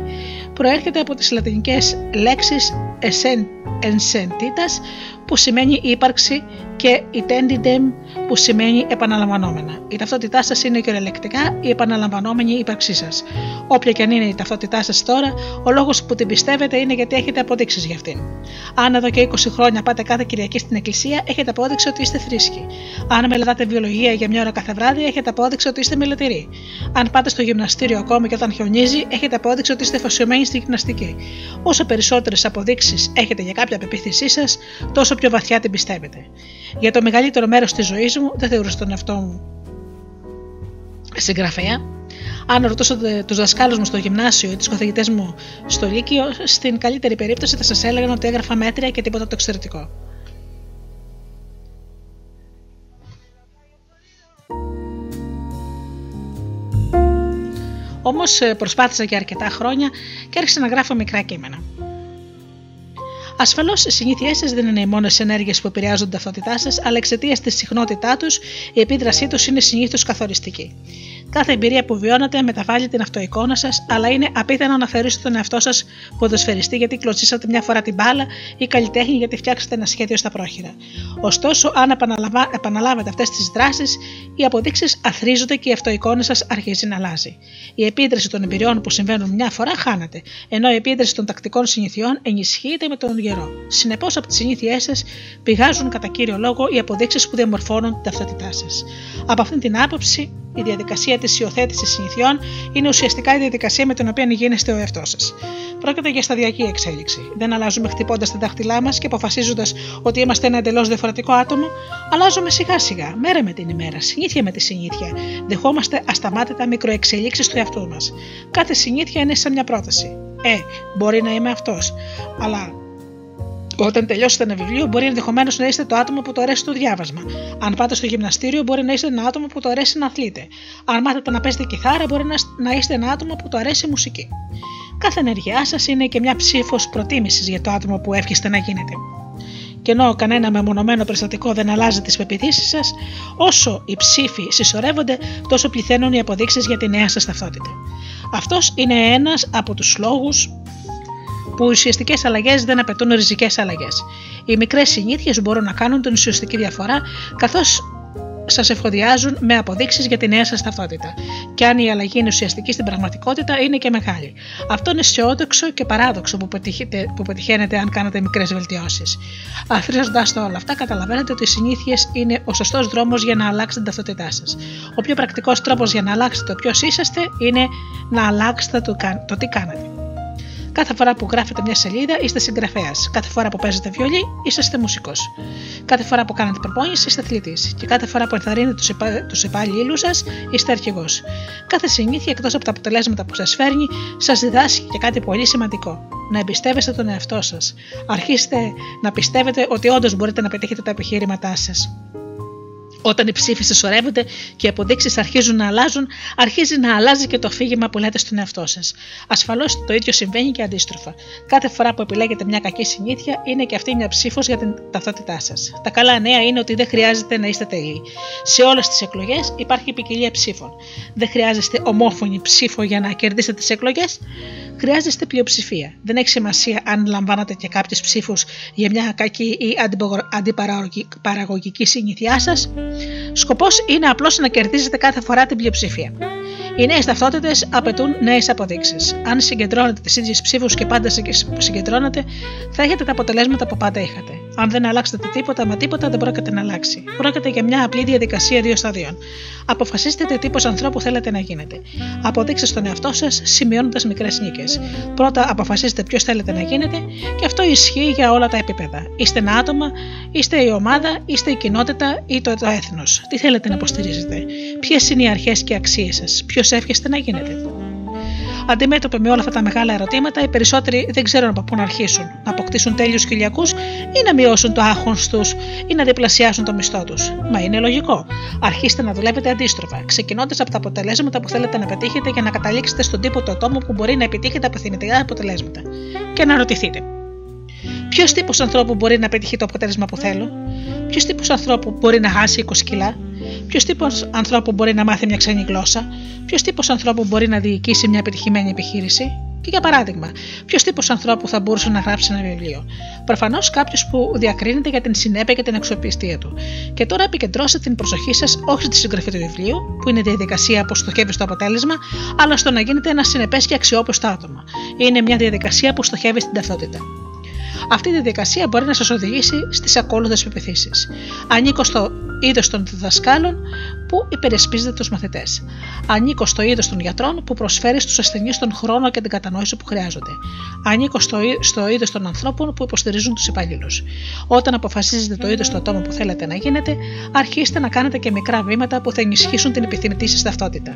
προέρχεται από τις λατινικές λέξεις essentitas, που σημαίνει ύπαρξη και intendidem που σημαίνει επαναλαμβανόμενα. Η ταυτότητά σας είναι κυριολεκτικά η επαναλαμβανόμενη ύπαρξή σας. Όποια και αν είναι η ταυτότητά σας τώρα, ο λόγος που την πιστεύετε είναι γιατί έχετε αποδείξεις για αυτήν. Αν εδώ και 20 χρόνια πάτε κάθε Κυριακή στην Εκκλησία, έχετε απόδειξη ότι είστε θρήσκοι. Αν μελετάτε βιολογία για μια ώρα κάθε βράδυ, έχετε απόδειξη ότι είστε μελετηροί. Αν πάτε στο γυμναστήριο ακόμη και όταν χιονίζει, έχετε απόδειξη ότι είστε φασιωμένοι στη γυμναστική. Όσο περισσότερες αποδείξεις έχετε για κάποια πεποίθησή σας, τόσο πιο βαθιά την πιστεύετε. Για το μεγαλύτερο μέρος της ζωής μου δεν θεωρούσα τον εαυτό μου συγγραφέα. Αν ρωτούσατε τους δασκάλους μου στο γυμνάσιο ή τους καθηγητές μου στο Λύκειο, στην καλύτερη περίπτωση θα σας έλεγαν ότι έγραφα μέτρια και τίποτα το εξαιρετικό. Όμως ε, προσπάθησα για αρκετά χρόνια και άρχισα να γράφω μικρά κείμενα. Ασφαλώς οι συνήθειές σας δεν είναι οι μόνες ενέργειες που επηρεάζουν την ταυτότητά σας, αλλά εξαιτίας της συχνότητά τους η επίδρασή τους είναι συνήθως καθοριστική. Κάθε εμπειρία που βιώνετε μεταβάλλει την αυτοεικόνα σας, αλλά είναι απίθανο να θεωρήσετε τον εαυτό σας ποδοσφαιριστή γιατί κλωτσίσατε μια φορά την μπάλα ή καλλιτέχνη γιατί φτιάξατε ένα σχέδιο στα πρόχειρα. Ωστόσο, αν επαναλαβα... επαναλάβετε αυτές τις δράσεις, οι αποδείξεις αθρίζονται και η αυτοεικόνα σας αρχίζει να αλλάζει. Η επίδραση των εμπειριών που συμβαίνουν μια φορά χάνεται, ενώ η επίδραση των τακτικών συνηθιών ενισχύεται με τον καιρό. Συνεπώς, από τις συνήθειές σας πηγάζουν κατά κύριο λόγο οι αποδείξεις που διαμορφώνουν την ταυτότητά σας. Από αυτήν την άποψη, Η διαδικασία τη υιοθέτηση συνηθιών είναι ουσιαστικά η διαδικασία με την οποία γίνεστε ο εαυτός σας. Πρόκειται για σταδιακή εξέλιξη. Δεν αλλάζουμε χτυπώντας τα δάχτυλά μας και αποφασίζοντας ότι είμαστε ένα εντελώς διαφορετικό άτομο. Αλλάζουμε σιγά σιγά, μέρα με την ημέρα, συνήθεια με τη συνήθεια. Δεχόμαστε ασταμάτητα μικροεξελίξεις του εαυτού μας. Κάθε συνήθεια είναι σαν μια πρόταση. Ε, μπορεί να είμαι αυτός, αλλά όταν τελειώσετε ένα βιβλίο, μπορεί ενδεχομένως να είστε το άτομο που το αρέσει το διάβασμα. Αν πάτε στο γυμναστήριο, μπορεί να είστε ένα άτομο που το αρέσει να αθλείτε. Αν μάθετε να παίζετε κιθάρα, μπορεί να είστε ένα άτομο που το αρέσει η μουσική. Κάθε ενέργειά σας είναι και μια ψήφος προτίμησης για το άτομο που εύχεστε να γίνετε. Και ενώ κανένα μεμονωμένο περιστατικό δεν αλλάζει τις πεπιθήσεις σας, όσο οι ψήφοι συσσωρεύονται, τόσο πληθαίνουν οι αποδείξεις για τη νέα σας ταυτότητα. Αυτός είναι ένας από τους λόγους που οι ουσιαστικές αλλαγές δεν απαιτούν ριζικές αλλαγές. Οι μικρές συνήθειες μπορούν να κάνουν την ουσιαστική διαφορά, καθώς σας εφοδιάζουν με αποδείξεις για τη νέα σας ταυτότητα. Και αν η αλλαγή είναι ουσιαστική στην πραγματικότητα, είναι και μεγάλη. Αυτό είναι αισιόδοξο και παράδοξο που, που πετυχαίνετε αν κάνετε μικρές βελτιώσεις. Αφρίζοντα το όλα αυτά, καταλαβαίνετε ότι οι συνήθειες είναι ο σωστός δρόμος για να αλλάξετε την ταυτότητά σας. Ο πιο πρακτικός τρόπος για να αλλάξετε το ποιος είσαστε είναι να αλλάξετε το, το τι κάνετε. Κάθε φορά που γράφετε μια σελίδα είστε συγγραφέας. Κάθε φορά που παίζετε βιολί είσαστε μουσικός. Κάθε φορά που κάνετε προπόνηση είστε αθλητής. Και κάθε φορά που ενθαρρύνετε τους υπάλληλους σας είστε αρχηγός. Κάθε συνήθεια εκτός από τα αποτελέσματα που σας φέρνει σας διδάσκει και κάτι πολύ σημαντικό. Να εμπιστεύεστε τον εαυτό σας. Αρχίστε να πιστεύετε ότι όντως μπορείτε να πετύχετε τα επιχείρηματά σας. Όταν οι ψήφοι συσσωρεύονται και οι αποδείξεις αρχίζουν να αλλάζουν, αρχίζει να αλλάζει και το αφήγημα που λέτε στον εαυτό σας. Ασφαλώς το ίδιο συμβαίνει και αντίστροφα. Κάθε φορά που επιλέγετε μια κακή συνήθεια, είναι και αυτή μια ψήφος για την ταυτότητά σας. Τα καλά νέα είναι ότι δεν χρειάζεται να είστε τέλειοι. Σε όλες τις εκλογές υπάρχει ποικιλία ψήφων. Δεν χρειάζεστε ομόφωνη ψήφο για να κερδίσετε τις εκλογές χρειάζεστε πλειοψηφία. Δεν έχει σημασία αν λαμβάνετε και κάποιους ψήφους για μια κακή ή αντιπαραγωγική συνήθειά σας. Σκοπός είναι απλώς να κερδίζετε κάθε φορά την πλειοψηφία. Οι νέες ταυτότητες απαιτούν νέες αποδείξεις. Αν συγκεντρώνετε τις ίδιες ψήφους και πάντα που συγκεντρώνετε, θα έχετε τα αποτελέσματα που πάντα είχατε. Αν δεν αλλάξετε τίποτα, μα τίποτα δεν πρόκειται να αλλάξει. Πρόκειται για μια απλή διαδικασία δύο σταδίων. Αποφασίστε τι τύπος ανθρώπου θέλετε να γίνετε. Αποδείξτε στον εαυτό σας σημειώνοντας μικρές νίκες. Πρώτα αποφασίστε ποιος θέλετε να γίνετε και αυτό ισχύει για όλα τα επίπεδα. Είστε ένα άτομα, είστε η ομάδα, είστε η κοινότητα ή το, το έθνος. Τι θέλετε να υποστηρίζετε, ποιες είναι οι αρχές και αξίες σας, ποιος εύχεστε να γίνετε. Αντιμέτωποι με όλα αυτά τα μεγάλα ερωτήματα, οι περισσότεροι δεν ξέρουν από πού να αρχίσουν. Να αποκτήσουν τέλειους χιλιακούς ή να μειώσουν το άγχος τους ή να διπλασιάσουν το μισθό τους. Μα είναι λογικό. Αρχίστε να δουλεύετε αντίστροφα, ξεκινώντας από τα αποτελέσματα που θέλετε να πετύχετε για να καταλήξετε στον τύπο του ατόμου που μπορεί να επιτύχετε απευθυνητικά αποτελέσματα. Και να ρωτηθείτε. Ποιος τύπος ανθρώπου μπορεί να πετύχει το αποτέλεσμα που θέλω, Ποιος τύπος ανθρώπου μπορεί να χάσει 20 κιλά, Ποιος τύπος ανθρώπου μπορεί να μάθει μια ξένη γλώσσα, Ποιος τύπος ανθρώπου μπορεί να διοικήσει μια επιτυχημένη επιχείρηση; Και για παράδειγμα, ποιος τύπος ανθρώπου θα μπορούσε να γράψει ένα βιβλίο; Προφανώς κάποιος που διακρίνεται για την συνέπεια και την αξιοπιστία του. Και τώρα επικεντρώστε την προσοχή σας όχι στη συγγραφή του βιβλίου, που είναι η διαδικασία που στοχεύει στο αποτέλεσμα, αλλά στο να γίνετε ένα συνεπές και αξιόπιστο άτομο. Είναι μια διαδικασία που στοχεύει στην ταυτότητα. Αυτή η διαδικασία μπορεί να σας οδηγήσει στις ακόλουθες πεπιθήσεις. Ανήκω στο είδος των διδασκάλων που υπερασπίζεται τους μαθητές. Ανήκω στο είδος των γιατρών που προσφέρει στους ασθενείς τον χρόνο και την κατανόηση που χρειάζονται. Ανήκω στο, στο είδος των ανθρώπων που υποστηρίζουν τους υπαλλήλους. Όταν αποφασίζετε το είδος του ατόμου που θέλετε να γίνετε, αρχίστε να κάνετε και μικρά βήματα που θα ενισχύσουν την επιθυμητή σας ταυτότητα.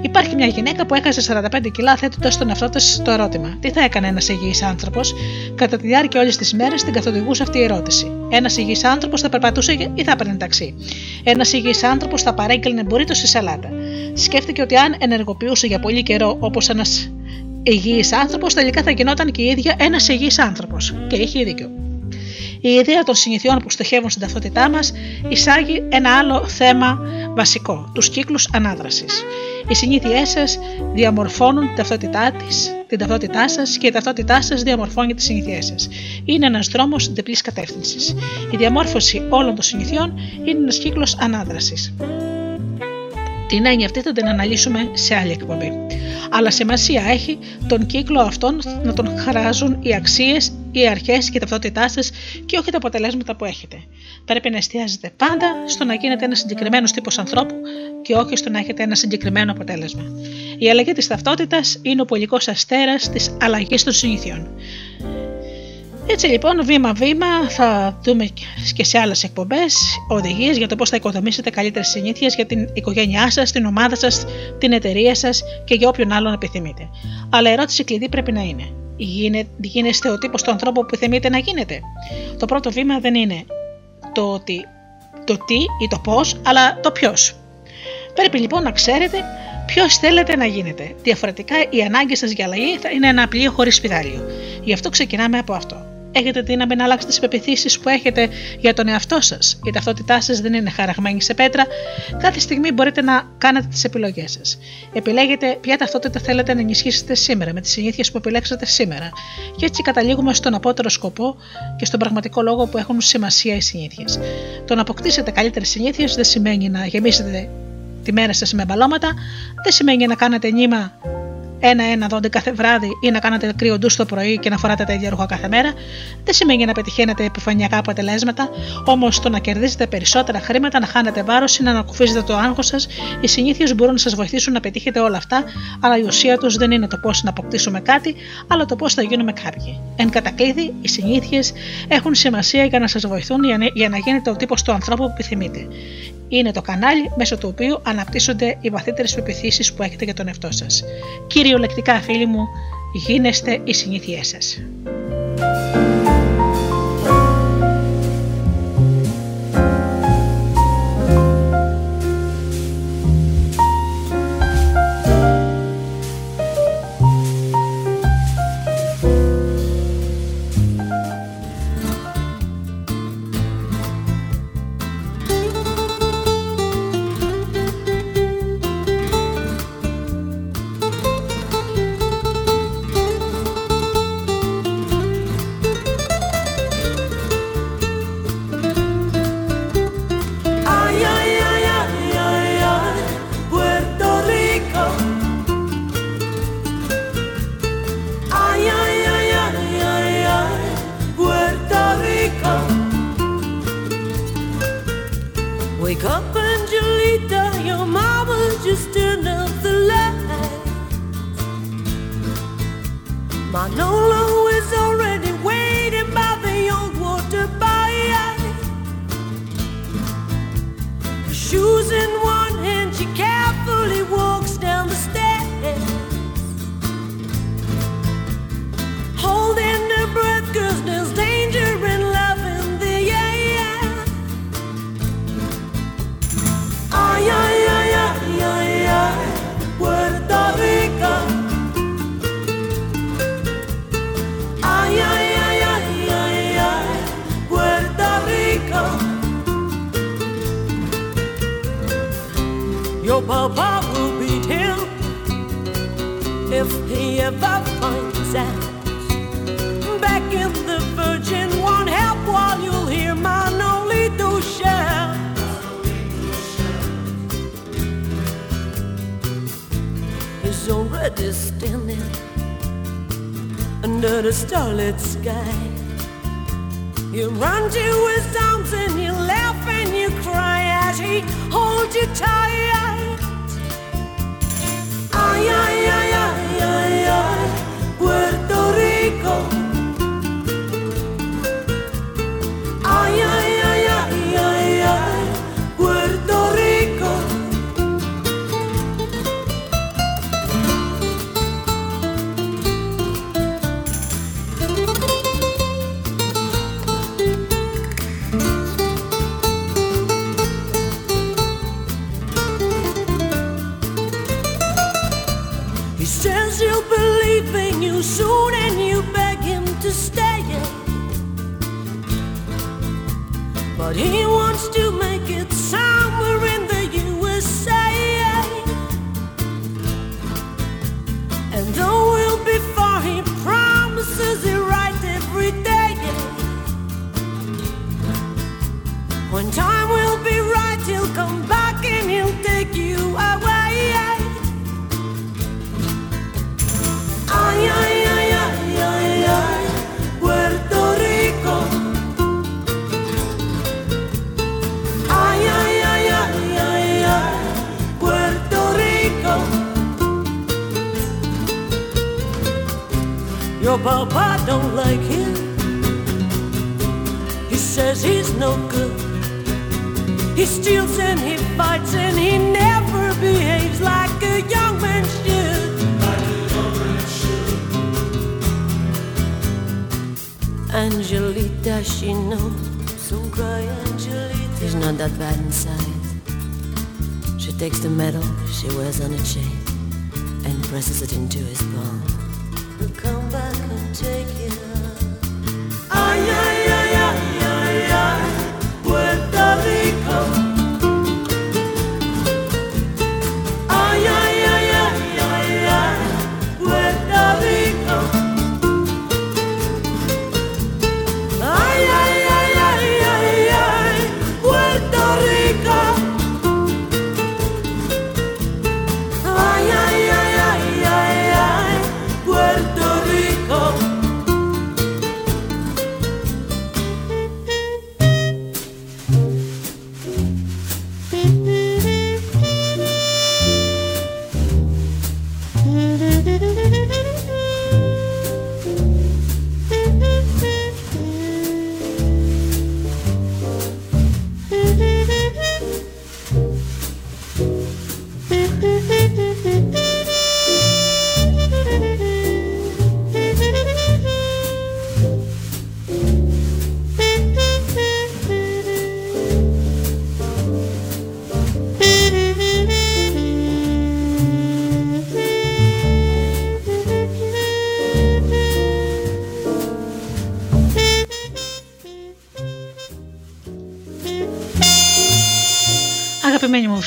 Υπάρχει μια γυναίκα που έχασε 45 κιλά θέτοντας στον εαυτό της το ερώτημα: Τι θα έκανε ένας υγιής άνθρωπος, κατά τη διάρκεια όλης της μέρας την καθοδηγούσε αυτή η ερώτηση. Ένας υγιής άνθρωπος θα περπατούσε ή θα έπαιρνε ταξί. Ένας υγιής άνθρωπος θα παρέγγελνε μπορείτο στη σαλάτα. Σκέφτηκε ότι αν ενεργοποιούσε για πολύ καιρό όπως ένας υγιής άνθρωπος, τελικά θα γινόταν και η ίδια ένας υγιής άνθρωπος. Και είχε δίκιο. Η ιδέα των συνηθιών που στοχεύουν στην ταυτότητά μας εισάγει ένα άλλο θέμα βασικό, τους κύκλους ανάδρασης. Οι συνήθειές σας διαμορφώνουν την ταυτότητά της, την ταυτότητά σας και η ταυτότητά σας διαμορφώνει τις συνήθειές σας. Είναι ένας δρόμος διπλής κατεύθυνσης. Η διαμόρφωση όλων των συνηθιών είναι ένας κύκλος ανάδρασης. Την έννοια αυτή θα την αναλύσουμε σε άλλη εκπομπή. Αλλά σημασία έχει τον κύκλο αυτόν να τον χαράζουν οι αξίες, οι αρχές και η ταυτότητά σας και όχι τα αποτελέσματα που έχετε. Πρέπει να εστιάζετε πάντα στο να γίνετε ένας συγκεκριμένος τύπος ανθρώπου και όχι στο να έχετε ένα συγκεκριμένο αποτέλεσμα. Η αλλαγή της ταυτότητας είναι ο πολικός αστέρας της αλλαγής των συνήθειων. Έτσι λοιπόν, βήμα-βήμα θα δούμε και σε άλλες εκπομπές οδηγίες για το πώς θα οικοδομήσετε καλύτερες συνήθειες για την οικογένειά σας, την ομάδα σας, την εταιρεία σας και για όποιον άλλον επιθυμείτε. Αλλά η ερώτηση κλειδί πρέπει να είναι: Γίνεστε ο τύπο του ανθρώπου που επιθυμείτε να γίνετε. Το πρώτο βήμα δεν είναι το, ότι, το τι ή το πώς, αλλά το ποιος. Πρέπει λοιπόν να ξέρετε ποιος θέλετε να γίνετε. Διαφορετικά, η ανάγκη σας για αλλαγή θα είναι ένα πλοίο χωρίς πιδάλιο. Γι' αυτό ξεκινάμε από αυτό έχετε δύναμη να αλλάξετε τις πεπιθήσεις που έχετε για τον εαυτό σας. Η ταυτότητά σας δεν είναι χαραγμένη σε πέτρα. Κάθε στιγμή μπορείτε να κάνετε τις επιλογές σας. Επιλέγετε ποια ταυτότητα θέλετε να ενισχύσετε σήμερα με τις συνήθειες που επιλέξατε σήμερα. Και έτσι καταλήγουμε στον απότερο σκοπό και στον πραγματικό λόγο που έχουν σημασία οι συνήθειες. Το να αποκτήσετε καλύτερες συνήθειες δεν σημαίνει να γεμίσετε τη μέρα σας με μπαλώματα, δεν σημαίνει να κάνετε νήμα ένα-ένα δόντι κάθε βράδυ ή να κάνετε κρύο ντους το πρωί και να φοράτε τα ίδια ρούχα κάθε μέρα, δεν σημαίνει να πετυχαίνετε επιφανειακά αποτελέσματα, όμως το να κερδίζετε περισσότερα χρήματα, να χάνετε βάρος ή να ανακουφίζετε το άγχος σας, οι συνήθειες μπορούν να σας βοηθήσουν να πετύχετε όλα αυτά, αλλά η ουσία τους δεν είναι το πώς να αποκτήσουμε κάτι, αλλά το πώς θα γίνουμε κάποιοι. Εν κατακλείδη, οι συνήθειες έχουν σημασία για να σας βοηθούν για να γίνετε ο τύπος του ανθρώπου που επιθυμείτε είναι το κανάλι μέσω του οποίου αναπτύσσονται οι βαθύτερες πεπιθήσεις που έχετε για τον εαυτό σας. Κυριολεκτικά φίλοι μου, γίνεστε οι συνήθειές σας.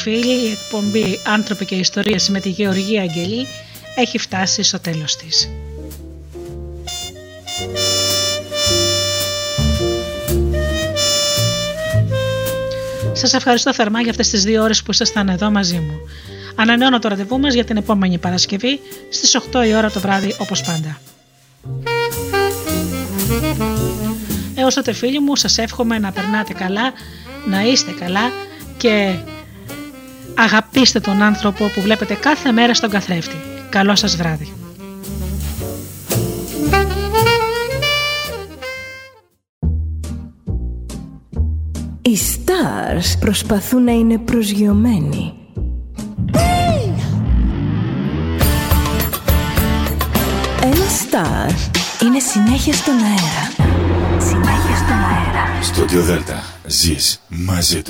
Φίλοι, η εκπομπή «Άνθρωποι και Ιστορίες» με τη Γεωργία Αγγελή έχει φτάσει στο τέλος της. Σας ευχαριστώ θερμά για αυτές τις δύο ώρες που ήσασταν εδώ μαζί μου. Ανανεώνω το ραντεβού μας για την επόμενη Παρασκευή στις 8 η ώρα το βράδυ όπως πάντα. Έως τότε φίλοι μου σας εύχομαι να περνάτε καλά, να είστε καλά και Αγαπήστε τον άνθρωπο που βλέπετε κάθε μέρα στον καθρέφτη. Καλό σας βράδυ. Οι stars προσπαθούν να είναι προσγειωμένοι. Ένα star είναι συνέχεια στον αέρα. Συνέχεια στον αέρα. Στο Δέλτα ζεις μαζί του.